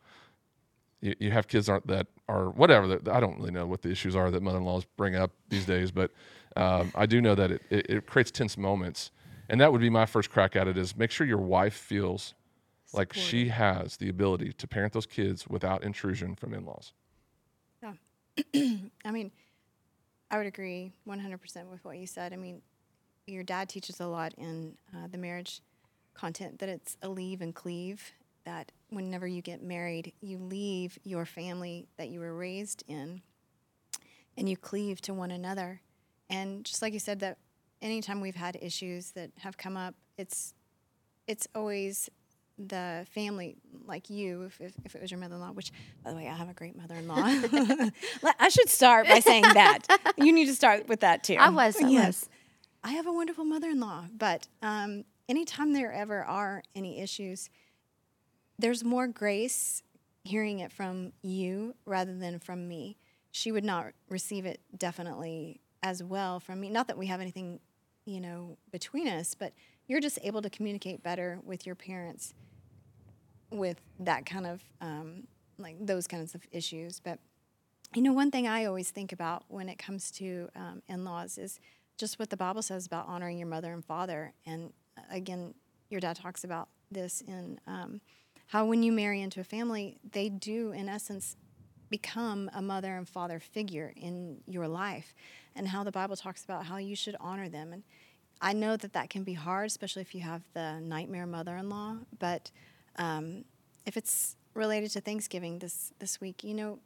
You, you have kids aren't that are whatever that I don't really know what the issues are that mother-in-laws bring up these days, but um, I do know that it, it, it creates tense moments, and that would be my first crack at it is make sure your wife feels like she has the ability to parent those kids without intrusion from in-laws. Yeah. I mean, I would agree 100% with what you said. I mean, your dad teaches a lot in uh, the marriage content that it's a leave and cleave, that whenever you get married, you leave your family that you were raised in and you cleave to one another. And just like you said, that anytime we've had issues that have come up, it's it's always the family, like you, if, if, if it was your mother in law, which, by the way, I have a great mother in law. I should start by saying that. You need to start with that too. I was, I yes. was. I have a wonderful mother in law, but um, anytime there ever are any issues, there's more grace hearing it from you rather than from me. She would not receive it definitely as well from me. Not that we have anything, you know, between us, but you're just able to communicate better with your parents with that kind of um, like those kinds of issues. But you know, one thing I always think about when it comes to um, in-laws is just what the Bible says about honoring your mother and father. And uh, again, your dad talks about this in um, how when you marry into a family, they do, in essence, become a mother and father figure in your life, and how the Bible talks about how you should honor them. And I know that that can be hard, especially if you have the nightmare mother-in-law. But um, if it's related to Thanksgiving this this week, you know,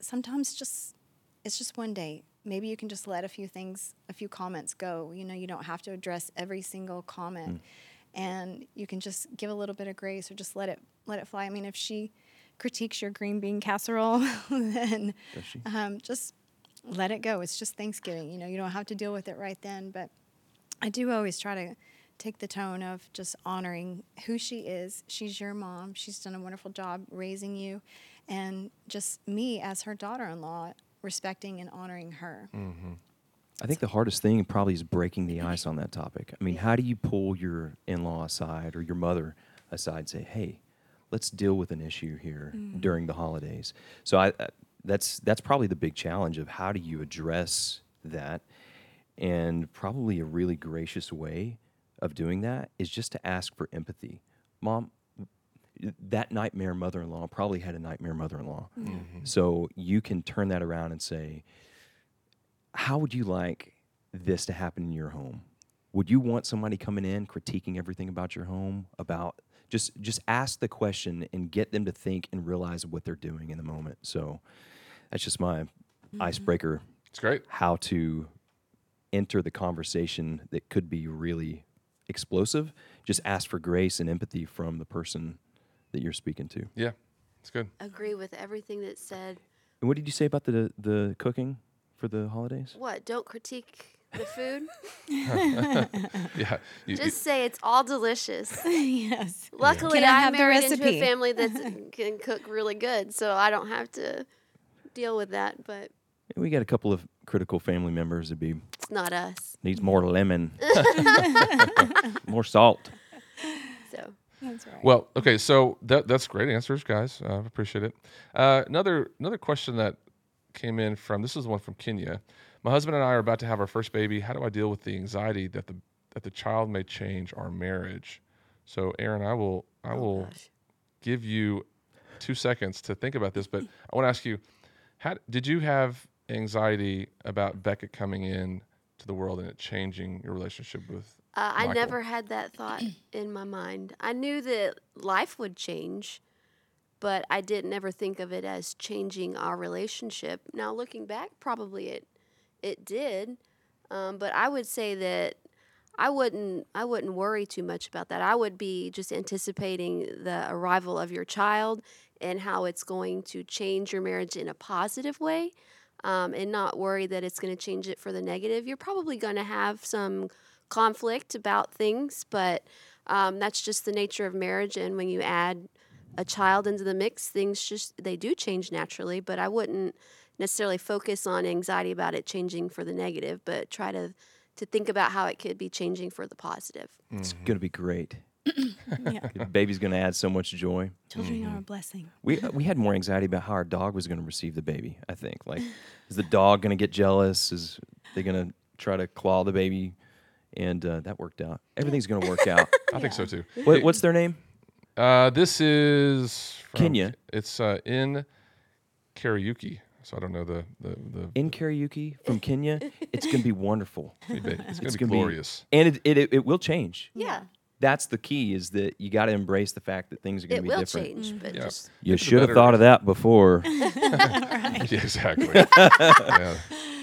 sometimes just it's just one day. Maybe you can just let a few things, a few comments go. You know, you don't have to address every single comment, and you can just give a little bit of grace or just let it let it fly. I mean, if she critiques your green bean casserole, then um, just let it go. It's just Thanksgiving. You know, you don't have to deal with it right then. But I do always try to take the tone of just honoring who she is. She's your mom. She's done a wonderful job raising you, and just me as her daughter-in-law, respecting and honoring her. I think the hardest thing probably is breaking the ice on that topic. I mean, how do you pull your in-law aside or your mother aside and say, "Hey, let's deal with an issue here during the holidays." So I, uh, that's that's probably the big challenge of how do you address that, and probably a really gracious way of doing that is just to ask for empathy. Mom, that nightmare mother-in-law probably had a nightmare mother-in-law. Mm-hmm. So you can turn that around and say, how would you like this to happen in your home? Would you want somebody coming in critiquing everything about your home? About just just ask the question and get them to think and realize what they're doing in the moment. So that's just my mm-hmm. icebreaker. It's great. How to enter the conversation that could be really explosive. Just ask for grace and empathy from the person that you're speaking to. Yeah, it's good. Agree with everything that's said. And what did you say about the the cooking for the holidays? What? Don't critique the food. Yeah, you- you- Just say it's all delicious. yes. Luckily, Can I I'm have the married into a recipe? family that can cook really good, so I don't have to deal with that. But We got a couple of critical family members that be it's not us. needs more lemon, more salt. So That's right. Well, okay, so that that's great answers, guys. Uh, appreciate it. Uh, another another question that came in from this is the one from Kenya. My husband and I are about to have our first baby. How do I deal with the anxiety that the that the child may change our marriage? So, Aryn, I will I Oh, will give you two seconds to think about this, but I want to ask you, how did you have anxiety about Beckett coming in to the world and it changing your relationship with? uh, I never had that thought in my mind. I knew that life would change, but I didn't ever think of it as changing our relationship. Now, looking back, probably it it did, um, but I would say that I wouldn't I wouldn't worry too much about that. I would be just anticipating the arrival of your child and how it's going to change your marriage in a positive way. Um, and not worry that it's going to change it for the negative. You're probably going to have some conflict about things, but um, that's just the nature of marriage. And when you add a child into the mix, things just they do change naturally. But I wouldn't necessarily focus on anxiety about it changing for the negative, but try to to think about how it could be changing for the positive. It's gonna be great. yeah. Baby's gonna add so much joy. Children are a blessing. We we had more anxiety about how our dog was going to receive the baby. I think like, is the dog going to get jealous? Is they going to try to claw the baby? And uh, that worked out. Everything's going to work out. I think so too. what, what's their name? Uh, this is from, Kenya. It's uh, in karaoke, so I don't know the the the. In karaoke from Kenya. It's going to be wonderful. it's gonna be, it's be gonna be- glorious. and it, it, it, it will change. Yeah, That's the key. Is that you got to embrace the fact that things are going to be It will different. change, but Yeah. just You should have better. thought of that before. yeah, exactly. yeah.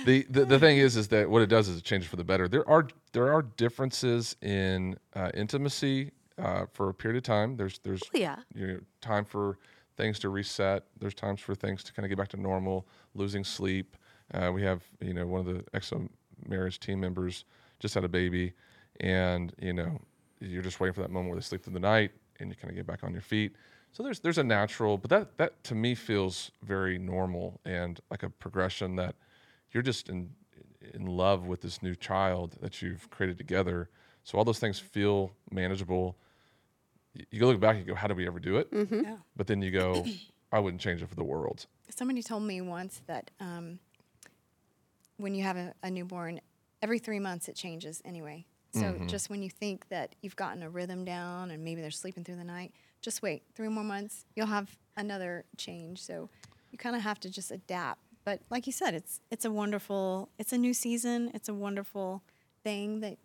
The, the the thing is, is that what it does is it changes for the better. There are there are differences in uh, intimacy uh, for a period of time. There's there's yeah. you know, time for things to reset. There's times for things to kind of get back to normal. Losing sleep. Uh, we have you know one of the XO marriage team members just had a baby, and you know you're just waiting for that moment where they sleep through the night and you kind of get back on your feet. So there's there's a natural, but that that to me feels very normal and like a progression that you're just in in love with this new child that you've created together. So all those things feel manageable. You go look back and go, how did we ever do it? Yeah. But then you go, I wouldn't change it for the world. Somebody told me once that um, when you have a, a newborn, every three months it changes anyway. So mm-hmm. just when you think that you've gotten a rhythm down and maybe they're sleeping through the night, just wait three more months. You'll have another change. So you kind of have to just adapt. But like you said, it's it's a wonderful. It's a new season. It's a wonderful thing that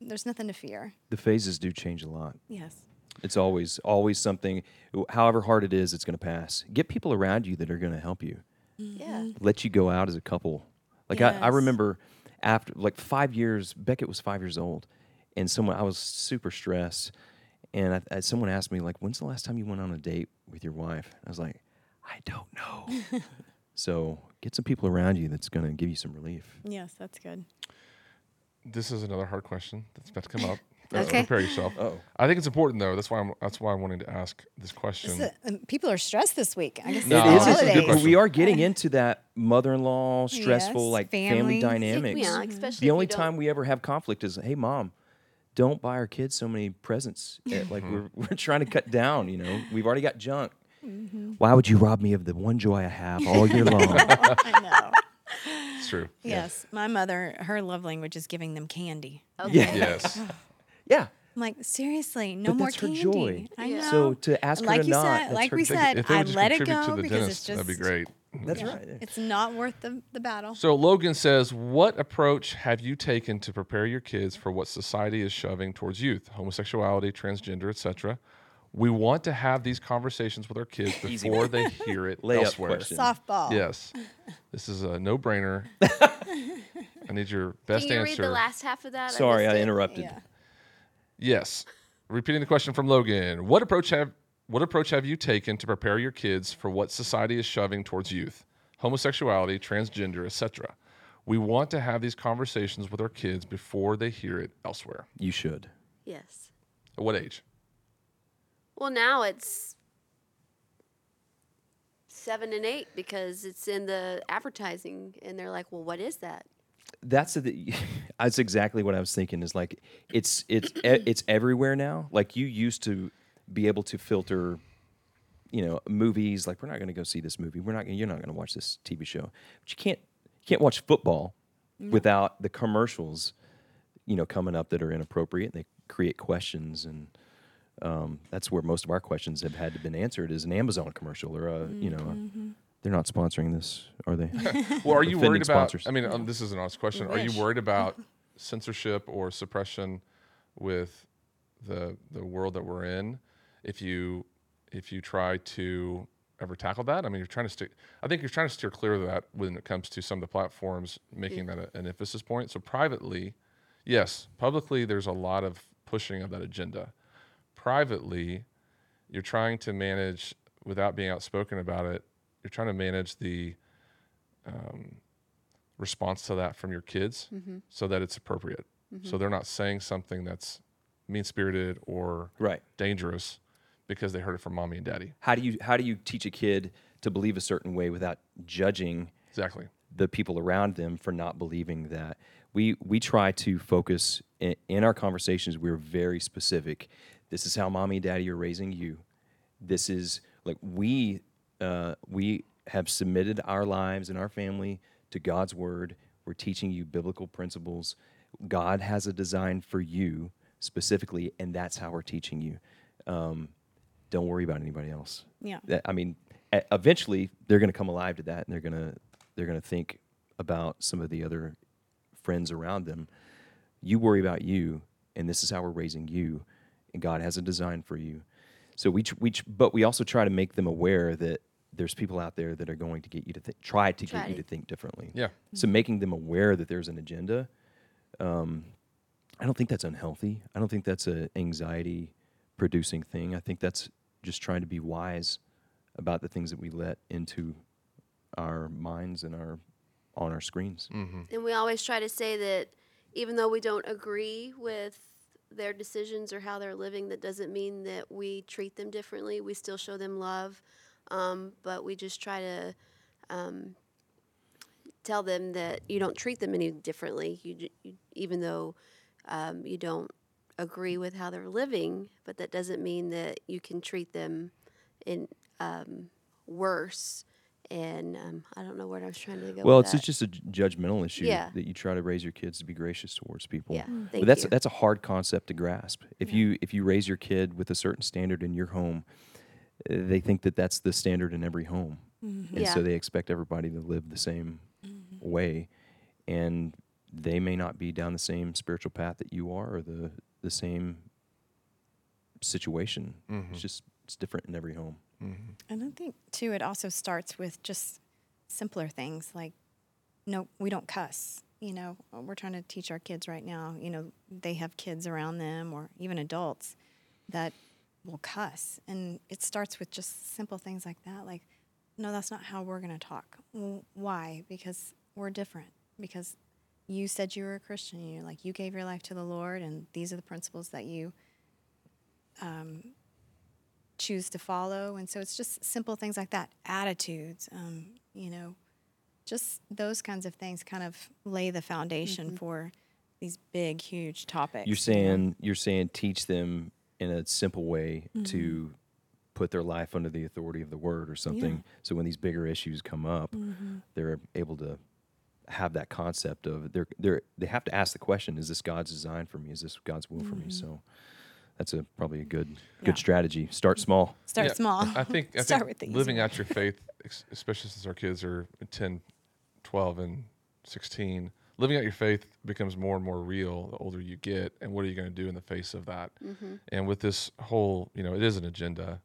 there's nothing to fear. the phases do change a lot. Yes. It's always always something. However hard it is, it's going to pass. Get people around you that are going to help you. Mm-hmm. Yeah. Let you go out as a couple. Like I, I remember after like five years, Beckett was five years old, and someone I was super stressed, and I, I, someone asked me like, "When's the last time you went on a date with your wife?" I was like, "I don't know." so get some people around you that's going to give you some relief. Yes, that's good. This is another hard question that's about to come up. Okay. Prepare yourself. Oh, I think it's important though. That's why I'm. That's why I wanted to ask this question. This is- um, people are stressed this week. I guess No, it's the this a good question. we are getting into that mother-in-law stressful Yes, like family, family. dynamics. Yeah, especially the only time we ever have conflict is hey mom don't buy our kids so many presents Eh, like Mm-hmm. we're, we're trying to cut down you know we've already got junk Mm-hmm. why would you rob me of the one joy i have all year long I know. It's true. Yes, my mother, her love language is giving them candy. Okay. Yes. yeah I'm like, seriously, no But more that's her candy. joy. I know. so to ask like her to you not said, that's like her we big- said, if they I would just let it contribute go to the because dentist, it's just that'd be great. that's yeah, right It's not worth the, the battle. So Logan says, "What approach have you taken to prepare your kids for what society is shoving towards youth, homosexuality, transgender, etc.? We want to have these conversations with our kids before they hear it Layup elsewhere. question. Softball. Yes, this is a no-brainer. I need your best answer. Can you answer. read the last half of that? sorry missed i it. interrupted Yeah. Yes. Repeating the question from Logan. What approach have what approach have you taken to prepare your kids for what society is shoving towards youth? Homosexuality, transgender, etc. We want to have these conversations with our kids before they hear it elsewhere. You should. Yes. At what age? Well, now it's seven and eight because it's in the advertising, and they're like, "Well, what is that?" That's the that's exactly what I was thinking is like it's it's it's everywhere now. Like you used to be able to filter you know movies like we're not going to go see this movie. We're not gonna, you're not going to watch this TV show. But you can't you can't watch football without the commercials you know coming up that are inappropriate and they create questions and um, that's where most of our questions have had to been answered is an Amazon commercial or a you know a, they're not sponsoring this are they Well, are you worried about? sponsors. I mean, um, this is an honest question. Are you worried about censorship or suppression with the the world that we're in? If you if you try to ever tackle that, I mean, you're trying to stick. I think you're trying to steer clear of that when it comes to some of the platforms making that a, an emphasis point. So privately, yes, publicly, there's a lot of pushing of that agenda. Privately, you're trying to manage without being outspoken about it. You're trying to manage the um, response to that from your kids so that it's appropriate. So they're not saying something that's mean spirited or right dangerous because they heard it from mommy and daddy. how do you how do you teach a kid to believe a certain way without judging Exactly. the people around them for not believing that we we try to focus in, in our conversations we're very specific this is how mommy and daddy are raising you this is like we uh, we have submitted our lives and our family to god's word we're teaching you biblical principles god has a design for you specifically and that's how we're teaching you um, don't worry about anybody else Yeah. that I mean, eventually they're going to come alive to that, and they're going to they're going to think about some of the other friends around them. You worry about you, and this is how we're raising you, and God has a design for you. So we we but we also try to make them aware that there's people out there that are going to get you to think, try to Try get you to- to think differently. Yeah. So making them aware that there's an agenda, um, I don't think that's unhealthy. I don't think that's an anxiety producing thing. I think that's just trying to be wise about the things that we let into our minds and our on our screens. And we always try to say that even though we don't agree with their decisions or how they're living, that doesn't mean that we treat them differently. We still show them love, um, but we just try to um, tell them that you don't treat them any differently. You, you even though um, you don't agree with how they're living, but that doesn't mean that you can treat them in um, worse. And um, I don't know where I was trying to go. Well, with it's that. just a judgmental issue Yeah. that you try to raise your kids to be gracious towards people. Yeah, but thank that's you. that's a hard concept to grasp. If you if you raise your kid with a certain standard in your home, they think that that's the standard in every home, mm-hmm. and Yeah. so they expect everybody to live the same mm-hmm. way, and they may not be down the same spiritual path that you are, or the the same situation. Mm-hmm. It's just it's different in every home. And I think too, it also starts with just simpler things like, no, we don't cuss. You know, we're trying to teach our kids right now. You know, they have kids around them or even adults that will cuss, and it starts with just simple things like that. Like, no, that's not how we're going to talk. Well, why? Because we're different. Because you said you were a Christian. You like you gave your life to the Lord, and these are the principles that you choose to follow. And so it's just simple things like that attitudes, um, you know, just those kinds of things kind of lay the foundation for these big, huge topics. You're saying you're saying teach them in a simple way to mm-hmm. put their life under the authority of the word or something. So when these bigger issues come up, mm-hmm. they're able to have that concept of they're they're they have to ask the question: Is this God's design for me? Is this God's will for me? Mm-hmm. So that's a probably a good good strategy. Start small. Start Yeah, small. I think I Start think with the easy living out your faith, especially since our kids are 10, 12, and 16, living out your faith becomes more and more real the older you get. And what are you going to do in the face of that? And with this whole, you know, it is an agenda.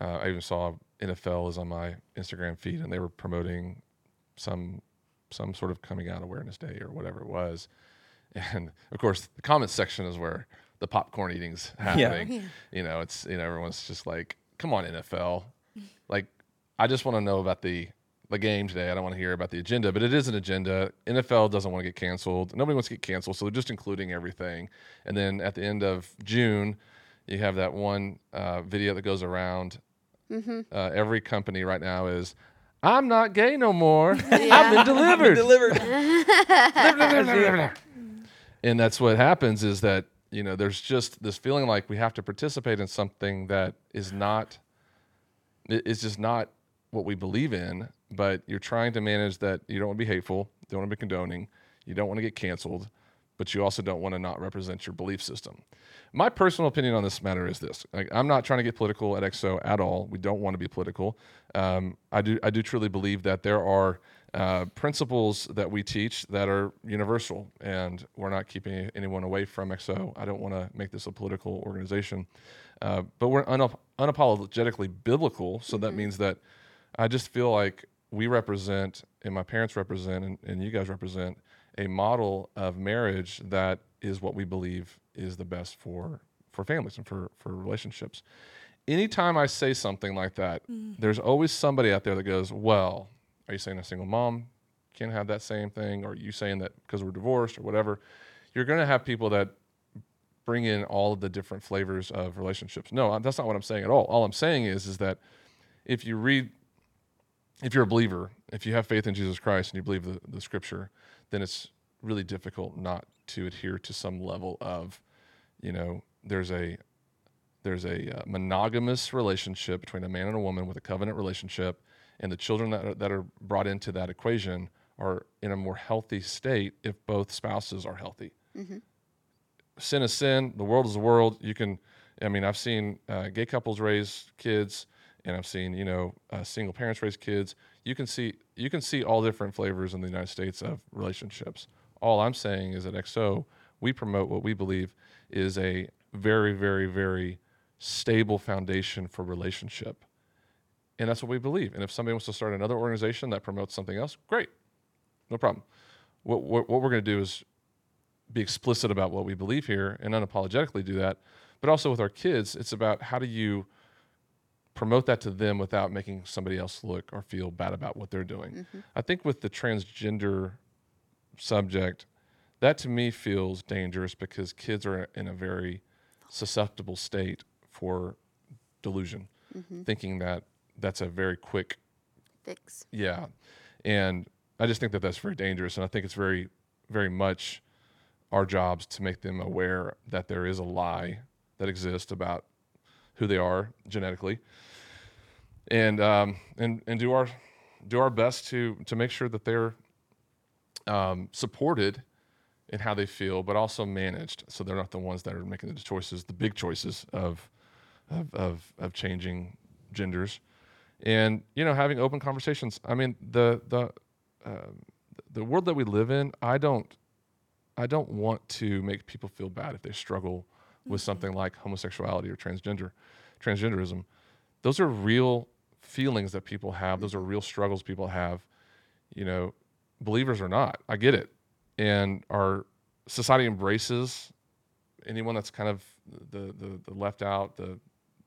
Uh, I even saw NFL is on my Instagram feed, and they were promoting some some sort of coming out awareness day or whatever it was. And of course, the comments section is where the popcorn eating's happening. yeah. You know, it's you know everyone's just like, come on NFL, like I just want to know about the the game today. I don't want to hear about the agenda, but it is an agenda. NFL doesn't want to get canceled. Nobody wants to get canceled, so they're just including everything. And then at the end of June, you have that one uh, video that goes around. Uh, every company right now is, I'm not gay no more. I've been delivered. Delivered. and that's what happens is that you know there's just this feeling like we have to participate in something that is not it- it's just not what we believe in but you're trying to manage that you don't want to be hateful you don't want to be condoning you don't want to get canceled but you also don't want to not represent your belief system my personal opinion on this matter is this like, i'm not trying to get political at XO at all we don't want to be political um, i do i do truly believe that there are uh, principles that we teach that are universal, and we're not keeping anyone away from XO. I don't want to make this a political organization, uh, but we're unap- unapologetically biblical. So that means that I just feel like we represent, and my parents represent, and, and you guys represent a model of marriage that is what we believe is the best for for families and for for relationships. Anytime I say something like that, mm. there's always somebody out there that goes, "Well, are you saying a single mom can't have that same thing? Or are you saying that because we're divorced or whatever? You're going to have people that bring in all of the different flavors of relationships. No, that's not what I'm saying at all. All I'm saying is is that if you read if you're a believer, if you have faith in Jesus Christ and you believe the, the scripture, then it's really difficult not to adhere to some level of, you know, there's a there's a uh, monogamous relationship between a man and a woman with a covenant relationship, and the children that are, that are brought into that equation are in a more healthy state if both spouses are healthy. Sin is sin. The world is the world. You can, I mean, I've seen uh, gay couples raise kids, and I've seen you know uh, single parents raise kids. You can see you can see all different flavors in the United States of relationships. All I'm saying is at XO, we promote what we believe is a very, very, very stable foundation for relationship. And that's what we believe. And if somebody wants to start another organization that promotes something else, great. No problem. What, what, what we're going to do is be explicit about what we believe here and unapologetically do that. But also with our kids, it's about how do you promote that to them without making somebody else look or feel bad about what they're doing. Mm-hmm. I think with the transgender subject, that to me feels dangerous because kids are in a very susceptible state for delusion, mm-hmm. thinking that that's a very quick Fix. yeah, and I just think that that's very dangerous, and I think it's very, very much our jobs to make them aware that there is a lie that exists about who they are genetically, and um, and and do our do our best to to make sure that they're um, supported in how they feel, but also managed, so they're not the ones that are making the choices, the big choices of of of, of changing genders. And you know having open conversations. I mean the the um, the world that we live in i don't i don't want to make people feel bad if they struggle with something like homosexuality or transgender transgenderism those are real feelings that people have. Those are real struggles people have. You know believers or not i get it. And our society embraces anyone that's kind of the the, the left out the,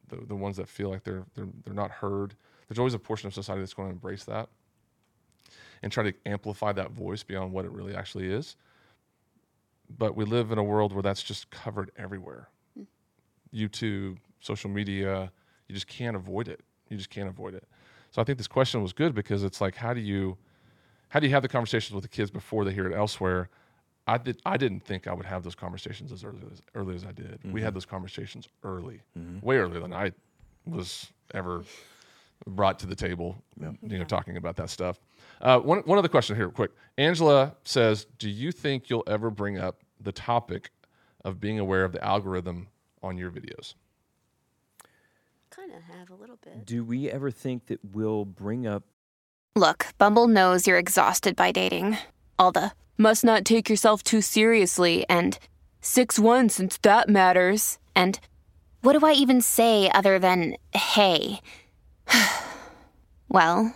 the the ones that feel like they're they're they're not heard. There's always a portion of society that's going to embrace that and try to amplify that voice beyond what it really actually is. But we live in a world where that's just covered everywhere. Hmm. YouTube, social media, you just can't avoid it. You just can't avoid it. So I think this question was good because it's like how do you how do you have the conversations with the kids before they hear it elsewhere? I did I didn't think I would have those conversations as early as early as I did. We had mm-hmm. those conversations early. Mm-hmm. Way earlier than I was ever brought to the table, you know, talking about that stuff. Uh, one, one other question here, quick. Angela says, "Do you think you'll ever bring up the topic of being aware of the algorithm on your videos?" Kind of have a little bit. Do we ever think that we'll bring up Look, Bumble knows you're exhausted by dating. All the must not take yourself too seriously and 6 1 since that matters. And what do I even say other than hey? well,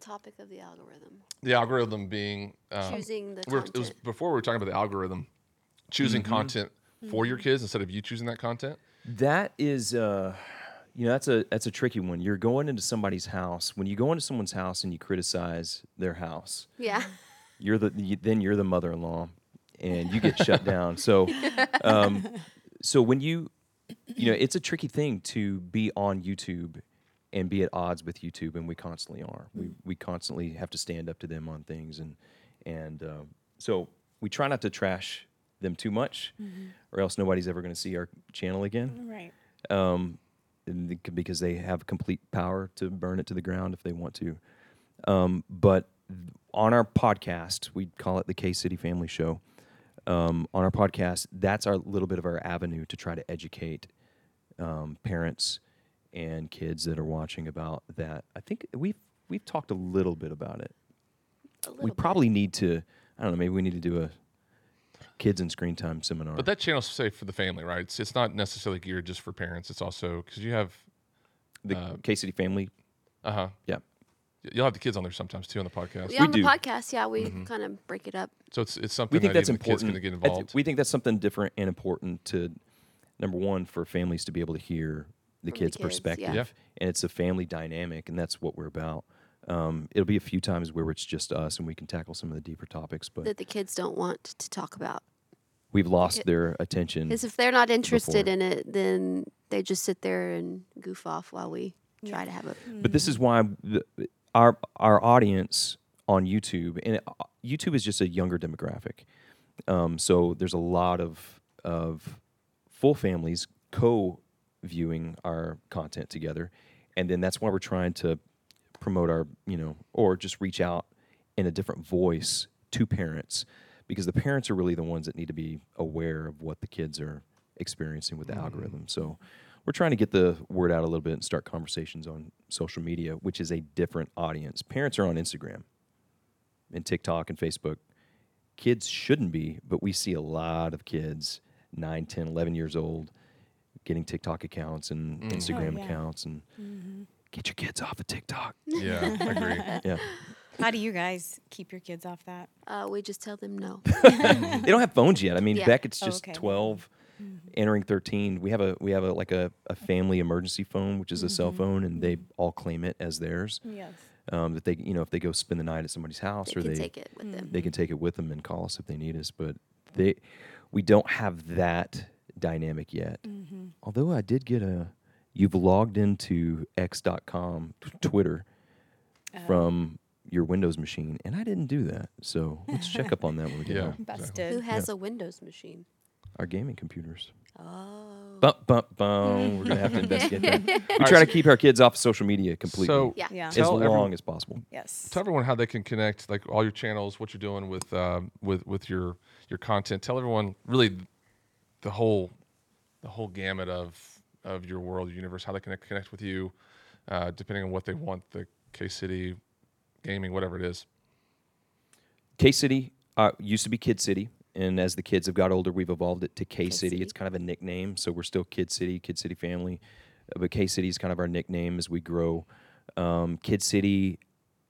Topic of the algorithm. The algorithm being um, Choosing the we were- it was before we were talking about the algorithm, choosing content for your kids instead of you choosing that content. That is, uh, you know, that's a that's a tricky one. You're going into somebody's house. When you go into someone's house and you criticize their house, Yeah. you're the you, then you're the mother-in-law, and you get shut down. So, um, so when you, you know, it's a tricky thing to be on YouTube and be at odds with YouTube, and we constantly are. We we constantly have to stand up to them on things, and and um, so we try not to trash them too much, or else nobody's ever going to see our channel again Right. um, and they c- because they have complete power to burn it to the ground if they want to. Um, but on our podcast, we call it the K City Family Show. Um, on our podcast, that's our little bit of our avenue to try to educate um, parents and kids that are watching about that. I think we've we've talked a little bit about it. A We bit. probably need to. I don't know. Maybe we need to do a kids and screen time seminar. But that channel's safe for the family, right? It's, it's not necessarily geared just for parents. It's also because you have, the K City Family. uh huh. Yeah. You'll have the kids on there sometimes too on the podcast. Yeah, on do. the podcast, yeah, we kind of break it up. So it's it's something we think that that's even important. can get I th- we think that's something different and important to number one for families to be able to hear the kids' kids, perspective, Yeah. and it's a family dynamic, and that's what we're about. Um, it'll be a few times where it's just us, and we can tackle some of the deeper topics, but that the kids don't want to talk about. we've lost it- their attention. Because if they're not interested before. in it, then they just sit there and goof off while we try to have a. But this is why the, our our audience on YouTube and it- YouTube is just a younger demographic. Um, so there's a lot of of full families co-viewing our content together, and then that's why we're trying to promote our you know or just reach out in a different voice to parents because the parents are really the ones that need to be aware of what the kids are experiencing with the mm-hmm. algorithm. So we're trying to get the word out a little bit and start conversations on social media, which is a different audience. Parents are on Instagram and TikTok and Facebook. Kids shouldn't be, but we see a lot of kids 9, 10, 11 years old getting TikTok accounts and mm. Instagram oh, yeah. accounts and mm-hmm. get your kids off of TikTok. yeah, I agree. Yeah. How do you guys keep your kids off that? Uh, we just tell them no. they don't have phones yet. I mean, Yeah. Beckett's Oh, just okay. 12 mm-hmm. entering 13. We have a we have a like a, a family emergency phone, which is a cell mm-hmm. phone and they all claim it as theirs. Yes. Um, that they, you know, if they go spend the night at somebody's house They or they take it with them. they can take it with them and call us if they need us. But they, we don't have that dynamic yet. Although I did get a, you've logged into x.com, t- Twitter, from your Windows machine, and I didn't do that. So let's check up on that when we get Yeah. home. Busted. Who has a Windows machine? Our gaming computers. Oh. Bump, bump, bump. We're gonna have to investigate that. We try to keep our kids off social media completely, So Yeah. Yeah. as Tell long everyone- as possible. Yes. tell everyone how they can connect, like all your channels, what you're doing with um, with with your your content. Tell everyone really the whole the whole gamut of of your world, your universe, how they can connect with you, uh, depending on what they want. The K City gaming, whatever it is. K City uh, used to be Kid City, and as the kids have got older, we've evolved it to K City. City. It's kind of a nickname, so we're still Kid City, Kid City Family, uh, but K City is kind of our nickname as we grow. Um, Kid City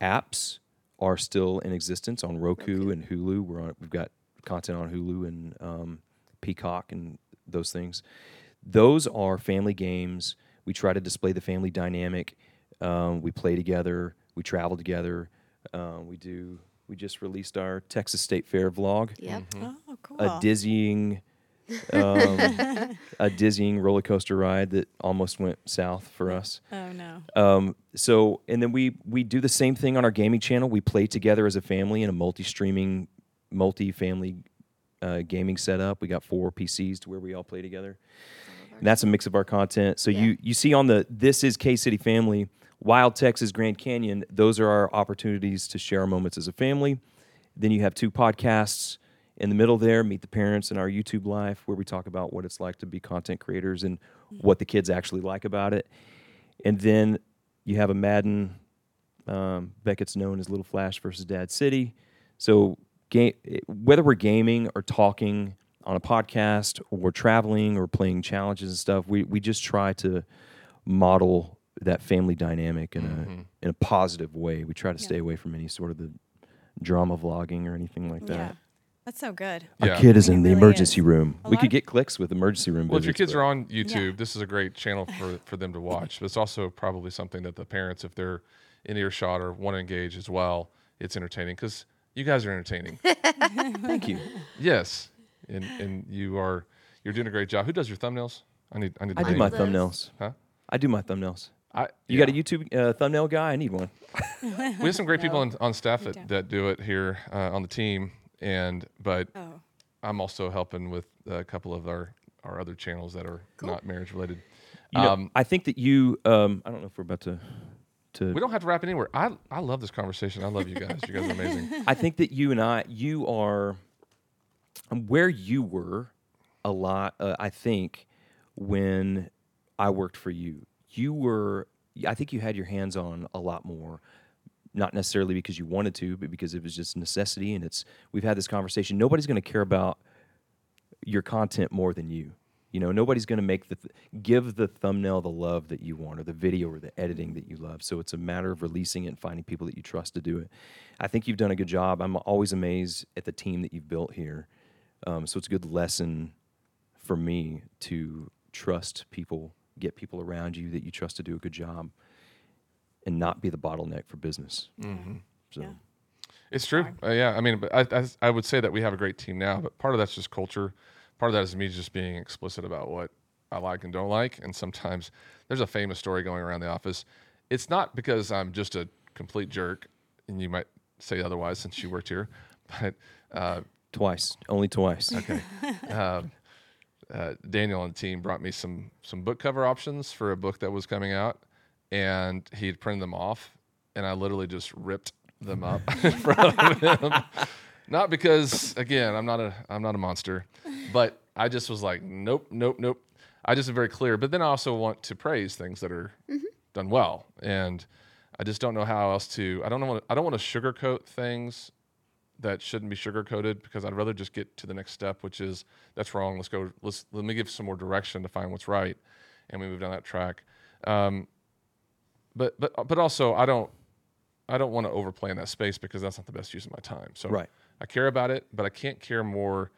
apps are still in existence on Roku, and Hulu. We're on. We've got content on Hulu and um, Peacock and those things. Those are family games. We try to display the family dynamic. Um, we play together. We travel together. Um, we do. We just released our Texas State Fair vlog. Yep. Oh, cool. A dizzying, um, a dizzying roller coaster ride that almost went south for us. oh no. Um, so, and then we we do the same thing on our gaming channel. We play together as a family in a multi-streaming, multi-family uh, gaming setup. We got four PCs to where we all play together, And that's a mix of our content. So Yeah. you you see on the this is K City Family, Wild Texas, Grand Canyon. Those are our opportunities to share our moments as a family. Then you have two podcasts in the middle there, Meet the Parents and our YouTube life, where we talk about what it's like to be content creators and what the kids actually like about it. And then you have a Madden. Um, Beckett's known as Little Flash versus Dad City. So ga- whether we're gaming or talking on a podcast or traveling or playing challenges and stuff, we, we just try to model that family dynamic in a mm-hmm. in a positive way. We try to stay away from any sort of the drama vlogging or anything like that. Yeah. That's so good. Our Yeah. kid is It in the really emergency is. room. A We could get clicks with emergency room. Well, if your kids but- are on YouTube, this is a great channel for, for them to watch. But it's also probably something that the parents, if they're in earshot or want to engage as well, it's entertaining because you guys are entertaining. Thank you. yes, and and you are you're doing a great job. Who does your thumbnails? I need I need. I to do name my thumbnails. Huh? I do my thumbnails. I, You yeah. got a YouTube uh, thumbnail guy? I need one. We have some great people on, on staff that, that do it here uh, on the team, and but Oh. I'm also helping with a couple of our our other channels that are not marriage related. You know, um, I think that you. Um, I don't know if we're about to. To we don't have to wrap it anywhere. I I love this conversation. I love you guys. You guys are amazing. I think that you and I, you are um, where you were a lot. Uh, I think when I worked for you, you were. I think you had your hands on a lot more. Not necessarily because you wanted to, but because it was just necessity. And it's we've had this conversation. Nobody's going to care about your content more than you. You know, nobody's going to make the th- give the thumbnail the love that you want or the video or the editing that you love. So it's a matter of releasing it and finding people that you trust to do it. I think you've done a good job. I'm always amazed at the team that you've built here. Um, so it's a good lesson for me to trust people, get people around you that you trust to do a good job, and not be the bottleneck for business. So. It's true. Uh, yeah, I mean, but I, I I would say that we have a great team now, but part of that's just culture. Part of that is me just being explicit about what I like and don't like. And sometimes there's a famous story going around the office. It's not because I'm just a complete jerk, and you might say otherwise since you worked here, but uh, Twice, only twice. Okay. um, uh, Daniel and the team brought me some some book cover options for a book that was coming out, and he had printed them off, and I literally just ripped them up in front of him. Not because, again, I'm not a I'm not a monster, but I just was like, nope, nope, nope. I just am very clear. But then I also want to praise things that are done well, and I just don't know how else to. I don't know. I don't want to sugarcoat things that shouldn't be sugarcoated because I'd rather just get to the next step, which is that's wrong. Let's go. Let's let me give some more direction to find what's right, and we move down that track. Um, but but but also I don't I don't want to overplay in that space because that's not the best use of my time. So Right. I care about it, but I can't care more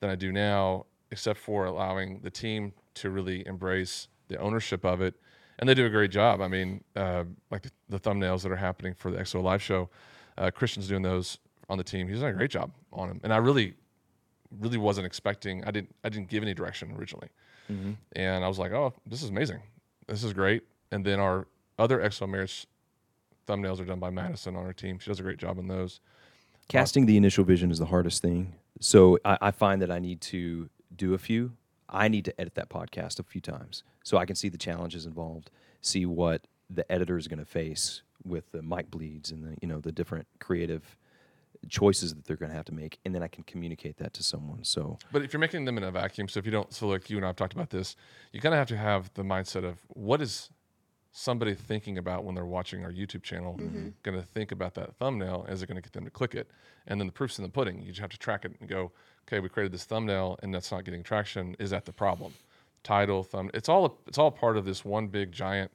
than I do now, except for allowing the team to really embrace the ownership of it. And they do a great job. I mean, uh, like the, the thumbnails that are happening for the XO Live show, uh, Christian's doing those on the team. He's done a great job on them. And I really, really wasn't expecting. I didn't. I didn't give any direction originally, and I was like, "Oh, this is amazing. This is great." And then our other XO marriage thumbnails are done by Madison on our team. She does a great job on those. Casting the initial vision is the hardest thing. So I, I find that I need to do a few. I need to edit that podcast a few times so I can see the challenges involved, see what the editor is going to face with the mic bleeds and the you know the different creative choices that they're going to have to make, and then I can communicate that to someone. So But if you're making them in a vacuum, so if you don't, so like you and I have talked about this, you kind of have to have the mindset of what is somebody thinking about when they're watching our YouTube channel mm-hmm. going to think about that thumbnail? Is it going to get them to click it? And then the proof's in the pudding. You just have to track it and go, okay, we created this thumbnail and that's not getting traction. Is that the problem? Title, thumb, it's all a, it's all part of this one big giant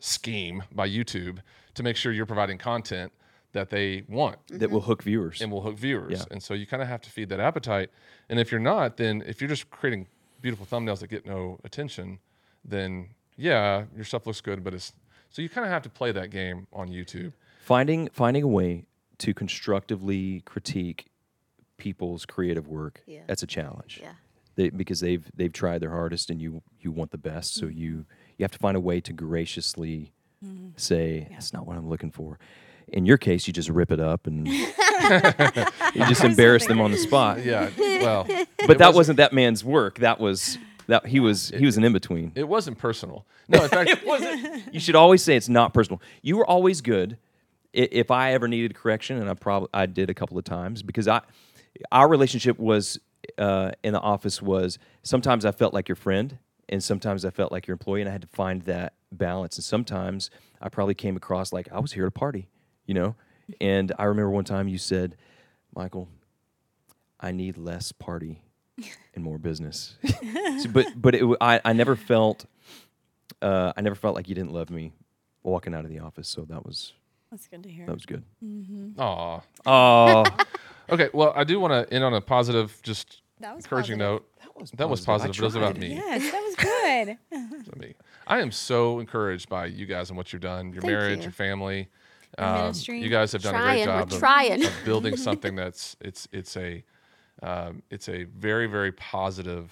scheme by YouTube to make sure you're providing content that they want that will mm-hmm. hook viewers. and will hook viewers. Yeah. And so you kind of have to feed that appetite. And if you're not, then if you're just creating beautiful thumbnails that get no attention, then yeah, your stuff looks good, but it's so you kind of have to play that game on YouTube. finding finding a way to constructively critique people's creative work Yeah. that's a challenge. Yeah. they, because they've they've tried their hardest and you you want the best so mm-hmm. you you have to find a way to graciously mm-hmm. say that's not what i'm looking for. In your case you just rip it up and you just embarrass them on the spot. Yeah, well, but that wasn't that man's work. That was That he was he was an in between. It wasn't personal. No, in fact, it wasn't. You should always say it's not personal. You were always good. I- If I ever needed correction, and I probably I did a couple of times because I our relationship was uh, in the office was sometimes I felt like your friend, and sometimes I felt like your employee, and I had to find that balance. And sometimes I probably came across like I was here to party, you know. And I remember one time you said, "Michael, I need less party and more business." So, but but it, w- I I never felt uh, I never felt like you didn't love me walking out of the office. So that was That's good to hear. that was good. aw. Oh, Okay, well, I do want to end on a positive, just That was encouraging positive. note. That was that was positive. but it was about me. Yes, that was good. It was about me. I am so encouraged by you guys and what you've done. Your Thank marriage, you. your family. Um, you guys have done a great job of, of building something that's it's it's a um, it's a very very positive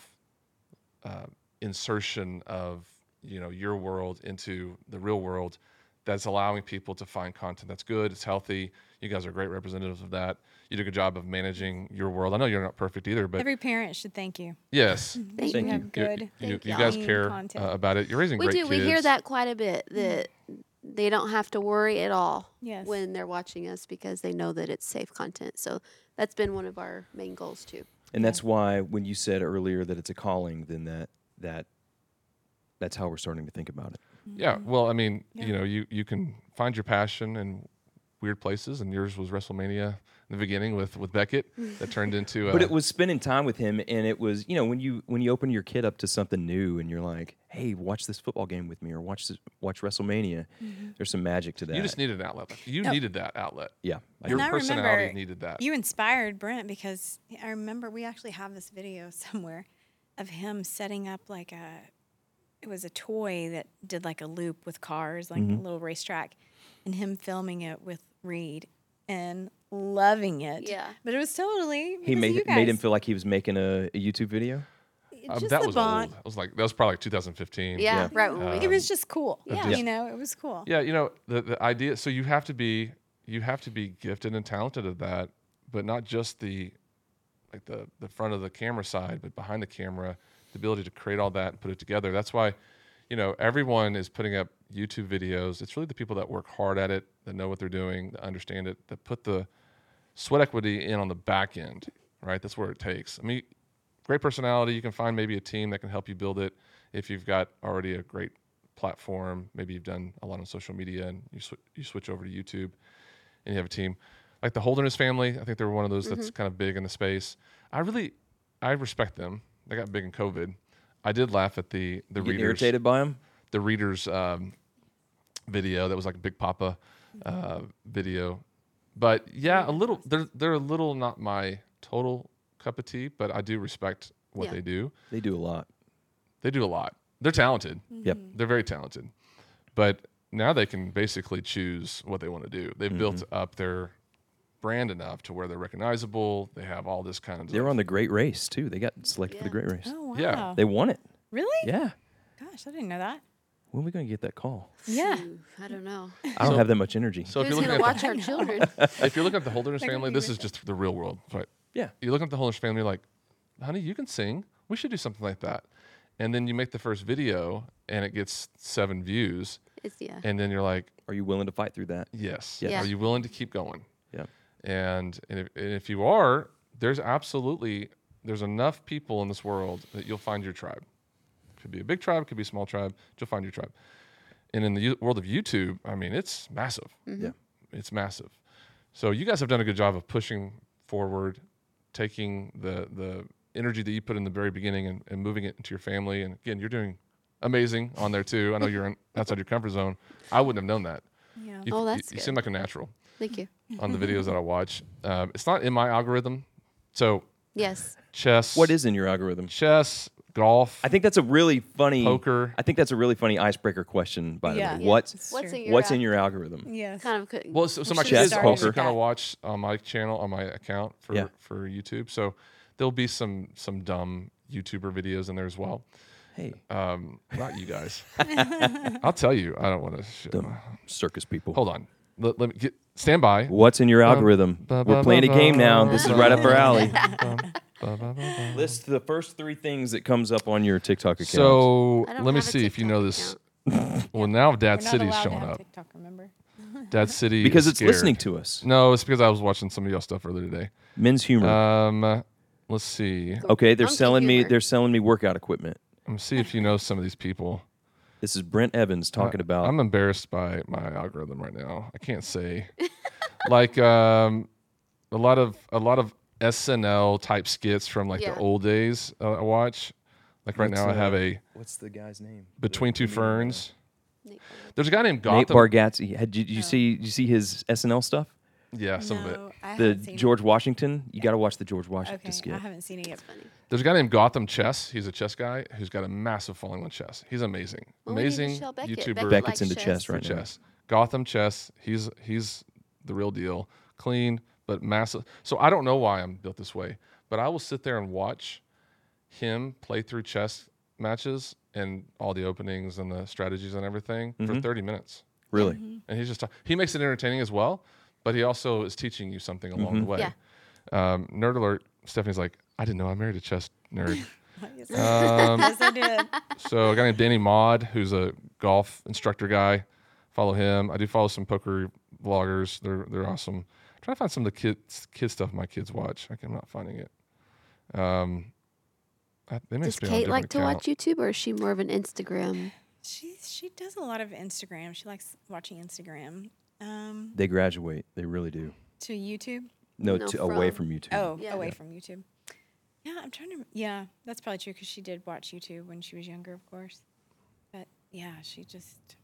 uh, insertion of you know your world into the real world that's allowing people to find content that's good it's healthy you guys are great representatives of that you do a good job of managing your world i know you're not perfect either but Every parent should thank you. yes Thank You you. have you, good. you, Thank you y'all. guys care uh, about it you're raising We great do. kids We hear that quite a bit. That they don't have to worry at all Yes. when they're watching us because they know that it's safe content. So that's been one of our main goals too. and that's why when you said earlier that it's a calling, then that that that's how we're starting to think about it. Yeah, mm-hmm. well, I mean, Yeah. you know, you you can find your passion in weird places, and yours was WrestleMania in the beginning with with Beckett that turned into. Uh, But it was spending time with him, and it was you know when you when you open your kid up to something new, and you're like, hey, watch this football game with me, or watch this, watch WrestleMania. There's some magic to that. you just needed an outlet. You No. needed that outlet. yeah. I Your And personality remember needed that. You inspired Brent because I remember we actually have this video somewhere of him setting up like a it was a toy that did like a loop with cars, like Mm-hmm. a little racetrack, and him filming it with Reed and loving it. Yeah. But it was totally He made you made him feel like he was making a, a YouTube video. Um, just that the was bond. old. That was like that was probably like 2015. Yeah, Yeah. right when we It was just cool. Yeah. You know, it was cool. Yeah, you know the the idea. So you have to be you have to be gifted and talented at that, but not just the like the the front of the camera side, but behind the camera, the ability to create all that and put it together. That's why, you know, everyone is putting up YouTube videos. It's really the people that work hard at it, that know what they're doing, that understand it, that put the sweat equity in on the back end. Right, that's where it takes. I mean, great personality. You can find maybe a team that can help you build it if you've got already a great platform. Maybe you've done a lot on social media and you sw- you switch over to YouTube and you have a team like the Holderness family. I think they were one of those that's kind of big in the space. I really I respect them. They got big in COVID. I did laugh at the the You readers irritated by him. the readers um, video that was like a Big Papa uh, video. But yeah, a little. They're they're a little not my total cup of tea, but I do respect what Yeah. they do. They do a lot. They do a lot. They're talented. Yep. They're very talented. But now they can basically choose what they want to do. They've built Mm-hmm. up their brand enough to where they're recognizable. They have all this kind of. They were on the Great Race too. They got selected for the Yeah. Great Race. Oh wow. Yeah. They won it. really? Yeah. Gosh, I didn't know that. When are we going to get that call? Yeah. I don't know. I don't So- have that much energy. So if Who's you're gonna looking at watch our children? the, if you're looking at the Holderness They're gonna family, be this is just the real world, right? yeah. you look at the Holderness family, you're like, honey, you can sing. We should do something like that. And then you make the first video and it gets seven views. It's yeah. And then you're like, Are you willing to fight through that? yes. Yeah. Are you willing to keep going? Yeah. And, and, if, and if you are, there's absolutely, there's enough people in this world that you'll find your tribe. Could be a big tribe, could be a small tribe, but you'll find your tribe. And in the u- world of YouTube, I mean, it's massive. Mm-hmm. Yeah. It's massive. So you guys have done a good job of pushing forward, taking the the energy that you put in the very beginning and, and moving it into your family. And again, you're doing amazing on there too. I know you're in, outside your comfort zone. I wouldn't have known that. Yeah. You, Oh, you- that's you, good. seem like a natural Thank you. on the videos that I watch. Um, it's not in my algorithm. So Yes. chess. What is in your algorithm? chess? Golf. I think that's a really funny Poker. I think that's a really funny icebreaker question. By Yeah. the way, Yeah, what's What's in your what's in your algorithm? Yes. kind of couldn't. Well, so, so We my should've kids started also with kind of watch on my channel on my account for Yeah. for YouTube. So there'll be some some dumb YouTuber videos in there as well. Hey, Um, not you guys. I'll tell you. I don't want to. Sh- dumb circus people. Hold on. Let, let me get stand by. What's in your algorithm? ba- We're ba- playing a ba- game now. ba- This is ba- right up our alley. List the first three things that comes up on your TikTok account. So I don't let me have a see if you know this. Well, now We're Dad not City's allowed to showing have up. TikTok, remember? Dad City because is it's listening to us. No, it's because I was watching some of y'all stuff earlier today. Men's humor. Um, let's see. okay, they're monkey selling me. humor. They're selling me workout equipment. Let me see if you know some of these people. This is Brent Evans talking I- about. I'm embarrassed by my algorithm right now. I can't say. like um, a lot of a lot of SNL type skits from like Yeah. the old days. Uh, I watch. Like right What's, now, I have uh, a What's the guy's name? Between Two Ferns. Nate There's a guy named Nate Gotham. Bargatze. Had did you see? Did you see his SNL stuff? yeah, some of it. I The haven't seen George Washington. You got to watch the George Washington Okay, skit. I haven't seen it yet. funny. There's a guy named Gotham Chess. He's a chess guy who's got a massive following on chess. He's amazing. Well, amazing Beckett. YouTuber. Beckett Beckett's likes into chess for right now. chess. Gotham chess. He's he's the real deal. Clean but massive. So I don't know why I'm built this way, but I will sit there and watch him play through chess matches and all the openings and the strategies and everything for 30 minutes. Really? Mm-hmm. And he's just ta- he makes it entertaining as well, but he also is teaching you something along the way. Yeah. Um, nerd alert. Stephanie's like, I didn't know I married a chess nerd. yes, um, yes, I did. so a guy named Danny Maude, who's a golf instructor guy, follow him. I do follow some poker vloggers. They're they're awesome. I'm trying to find some of the kids kid stuff my kids watch. I am not finding it. Um, I, they may Does be on a Kate like to account. watch YouTube, or is she more of an Instagram? She she does a lot of Instagram. She likes watching Instagram. Um, They graduate. They really do. to YouTube. No, No, to, away from. from YouTube. Oh, Yeah. away from YouTube. Yeah, I'm trying to. Yeah, that's probably true because she did watch YouTube when she was younger, of course. But yeah, she just.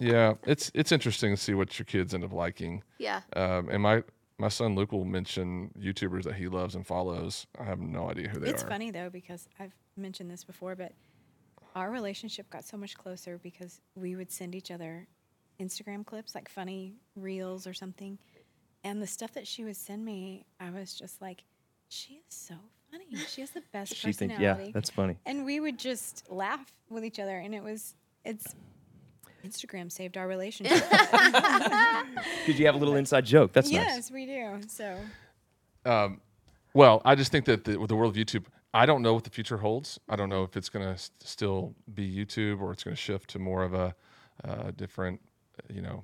Yeah, it's it's interesting to see what your kids end up liking. Yeah. Um, and my my son Luke will mention YouTubers that he loves and follows. I have no idea who they It's are. It's funny though because I've mentioned this before, but our relationship got so much closer because we would send each other Instagram clips, like funny reels or something, and the stuff that she would send me, I was just like, she is so funny. She has the best She thinks, personality. yeah, that's funny. and we would just laugh with each other, and it was it's. Instagram saved our relationship. Because you have a little inside joke. That's nice. yes, we do. So Um, well, I just think that the, with the world of YouTube, I don't know what the future holds. I don't know if it's going to st- still be YouTube or it's going to shift to more of a uh, different, you know.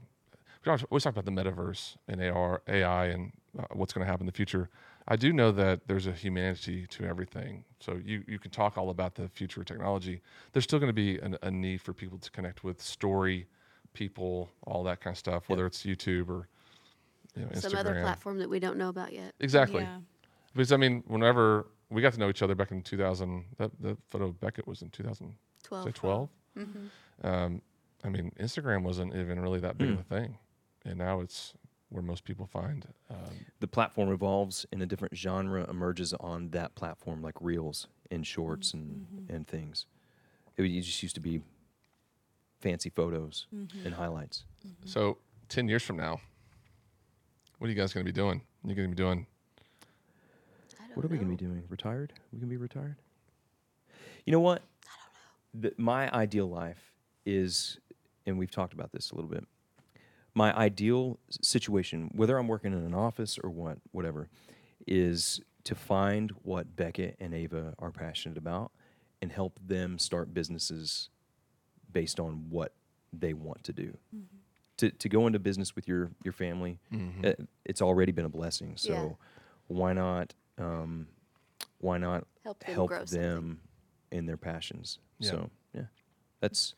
We always- always talk about the metaverse and AR, AI, and uh, what's going to happen in the future. I do know that there's a humanity to everything. So you, you can talk all about the future of technology. There's still going to be an, a need for people to connect with story, people, all that kind of stuff, whether it's YouTube or you know, Instagram. Some other platform that we don't know about yet. Exactly. yeah, Because I mean, whenever we got to know each other back in 2000, that the photo of Beckett was in 2012. 12. Um, I mean, Instagram wasn't even really that big of a thing, and now it's where most people find. Um, The platform evolves and a different genre emerges on that platform, like reels and shorts and, mm-hmm. and things. It, would- it just used to be fancy photos mm-hmm. and highlights. Mm-hmm. so 10 years from now, what are you guys going to be doing? You're going to be doing. What are we going to be doing? Retired? We going to be retired? You know what? I don't know. The, my ideal life is, and we've talked about this a little bit. My ideal situation, whether I'm working in an office or what, whatever, is to find what Beckett and Ava are passionate about and help them start businesses based on what they want to do. To, to go into business with your your family, uh, it's already been a blessing. So Yeah. why not um, why not Help them help grow them in their passions? Yeah. So yeah, that's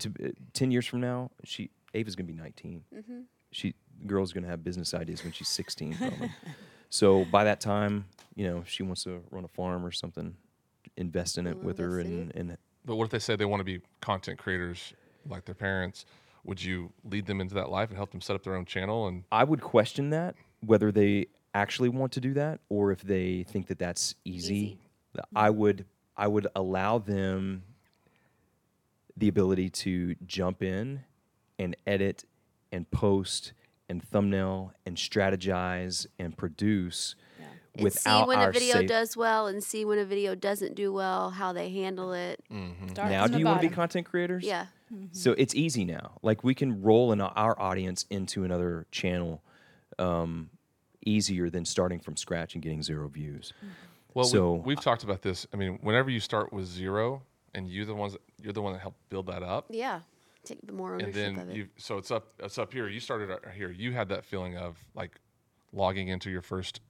to, uh, ten years from now. She Ava's gonna be 19 Mm-hmm. She the girl's gonna have business ideas when she's sixteen. Probably. so by that time, you know, she wants to run a farm or something, invest in it with her and and But what if they say they want to be content creators like their parents? Would you lead them into that life and help them set up their own channel? And I would question that whether they actually want to do that or if they think that that's easy. Easy. I would I would allow them the ability to jump in and edit and post and thumbnail and strategize and produce And without see when our a video safe- does well and see when a video doesn't do well, how they handle it. Mm-hmm. Start now from do you want to be content creators Yeah. Mm-hmm. So it's easy now. Like we can roll in our audience into another channel um, easier than starting from scratch and getting zero views. Mm-hmm. Well, So- we, we've talked about this. I mean, whenever you start with zero, and you're the ones that, you're the one that helped build that up, Yeah. Take the more and then of it. you so it's up it's up here. You started out here. You had that feeling of like logging into your first,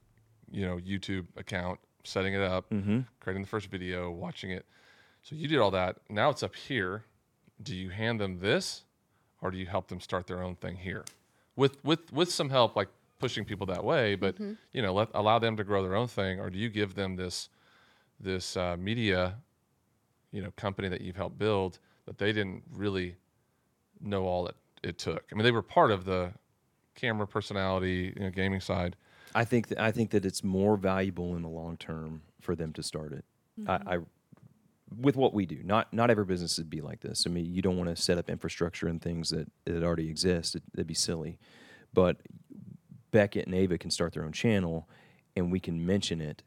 you know, YouTube account, setting it up, Mm-hmm. creating the first video, watching it. So you did all that. Now it's up here. Do you hand them this, or do you help them start their own thing here, with with with some help, like pushing people that way? But Mm-hmm. you know, let allow them to grow their own thing, or do you give them this this uh, media, you know, company that you've helped build that they didn't really know all that it took. I mean, they were part of the camera personality, you know, gaming side. I think th- I think that it's more valuable in the long term for them to start it. I, mm-hmm. I with what we do. Not not every business would be like this. I mean, you don't want to set up infrastructure and things that that already exist. It, that'd be silly. But Beckett and Ava can start their own channel, and we can mention it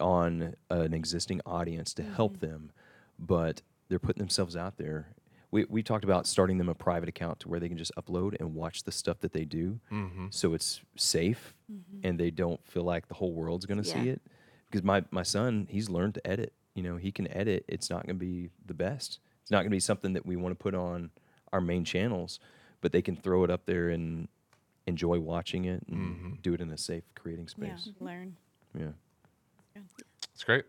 on an existing audience to help mm-hmm. them. But they're putting themselves out there. We, we talked about starting them a private account to where they can just upload and watch the stuff that they do, mm-hmm. so it's safe mm-hmm. and they don't feel like the whole world's going to see it. Because my my son, he's learned to edit. You know, he can edit. It's not going to be the best. It's not going to be something that we want to put on our main channels, but they can throw it up there and enjoy watching it and mm-hmm. do it in a safe creating space Yeah, space. learn. Yeah. It's great.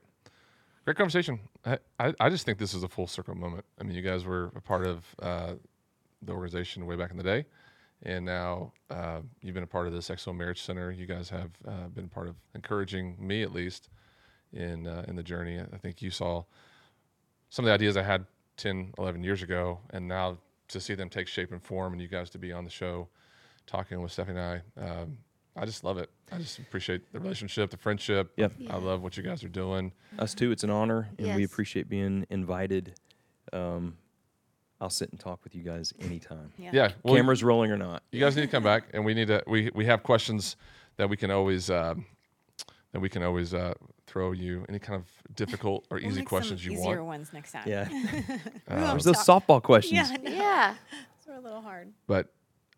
Great conversation. I, I, I just think this is a full circle moment. I mean, you guys were a part of uh, the organization way back in the day, and now uh, you've been a part of this XO Marriage Center. You guys have uh, been part of encouraging me, at least, in uh, in the journey. I think you saw some of the ideas I had 10, 11 years ago, and now to see them take shape and form, and you guys to be on the show, talking with Stephanie and I. Um, I just love it. I just appreciate the relationship, the friendship. Yep. I love what you guys are doing. Us too. It's an honor, and we appreciate being invited. Um, I'll sit and talk with you guys anytime. Yeah. Yeah, well, Cameras rolling or not. you guys need to come back, and we need to. We we have questions that we can always um, that we can always uh, throw you any kind of difficult or We'll easy questions some you easier want. ones next time. Yeah. We won't There's those softball questions. Yeah, I know. yeah. Those are a little hard. But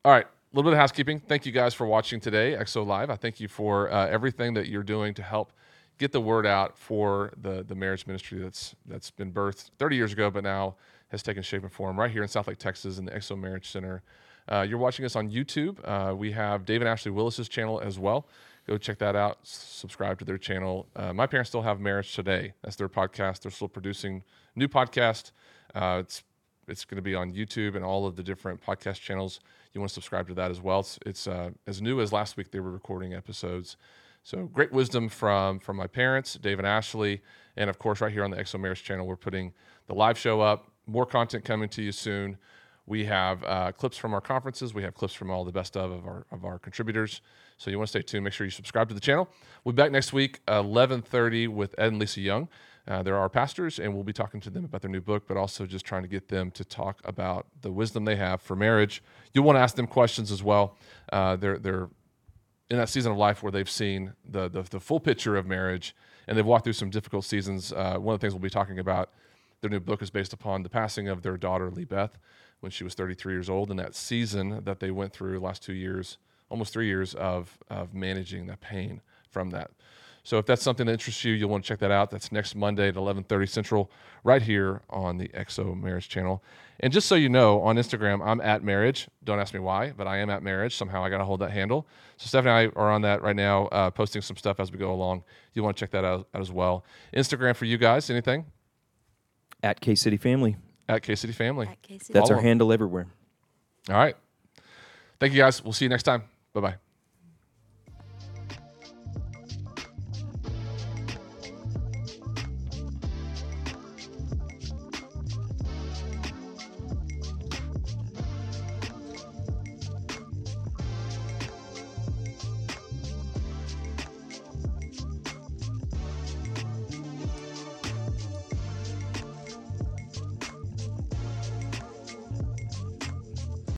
all right, a little bit of housekeeping. Thank you guys for watching today, XO Live. I thank you for uh, everything that you're doing to help get the word out for the the marriage ministry that's that's been birthed 30 years ago, but now has taken shape and form right here in Southlake, Texas, in the XO Marriage Center. Uh, you're watching us on YouTube. Uh, we have David Ashley Willis's channel as well. Go check that out. Subscribe to their channel. Uh, my parents still have Marriage Today. That's their podcast. They're still producing new podcast. Uh, it's it's going to be on YouTube and all of the different podcast channels. You want to subscribe to that as well. It's, it's uh, as new as last week. They were recording episodes. So great wisdom from from my parents, Dave and Ashley, and of course, right here on the XO Marriage channel, we're putting the live show up. More content coming to you soon. We have uh, clips from our conferences. We have clips from all the best of of our of our contributors. So you want to stay tuned. Make sure you subscribe to the channel. We'll be back next week, eleven thirty, with Ed and Lisa Young. Uh, they're our pastors, and we'll be talking to them about their new book, but also just trying to get them to talk about the wisdom they have for marriage. You'll want to ask them questions as well. Uh, they're they're in that season of life where they've seen the, the the full picture of marriage and they've walked through some difficult seasons. Uh, one of the things we'll be talking about, their new book is based upon the passing of their daughter LeeBeth when she was 33 years old, and that season that they went through the last two years, almost three years of of managing that pain from that. So if that's something that interests you, you'll want to check that out. That's next Monday at 11:30 Central, right here on the XO Marriage Channel. And just so you know, on Instagram, I'm at Marriage. Don't ask me why, but I am at Marriage. Somehow I got to hold that handle. So Stephanie and I are on that right now, uh, posting some stuff as we go along. You want to check that out, out as well. Instagram for you guys, anything At K City Family. at K City Family. At Casey. That's Follow our 'em. handle everywhere. All right. Thank you guys. We'll see you next time. Bye bye.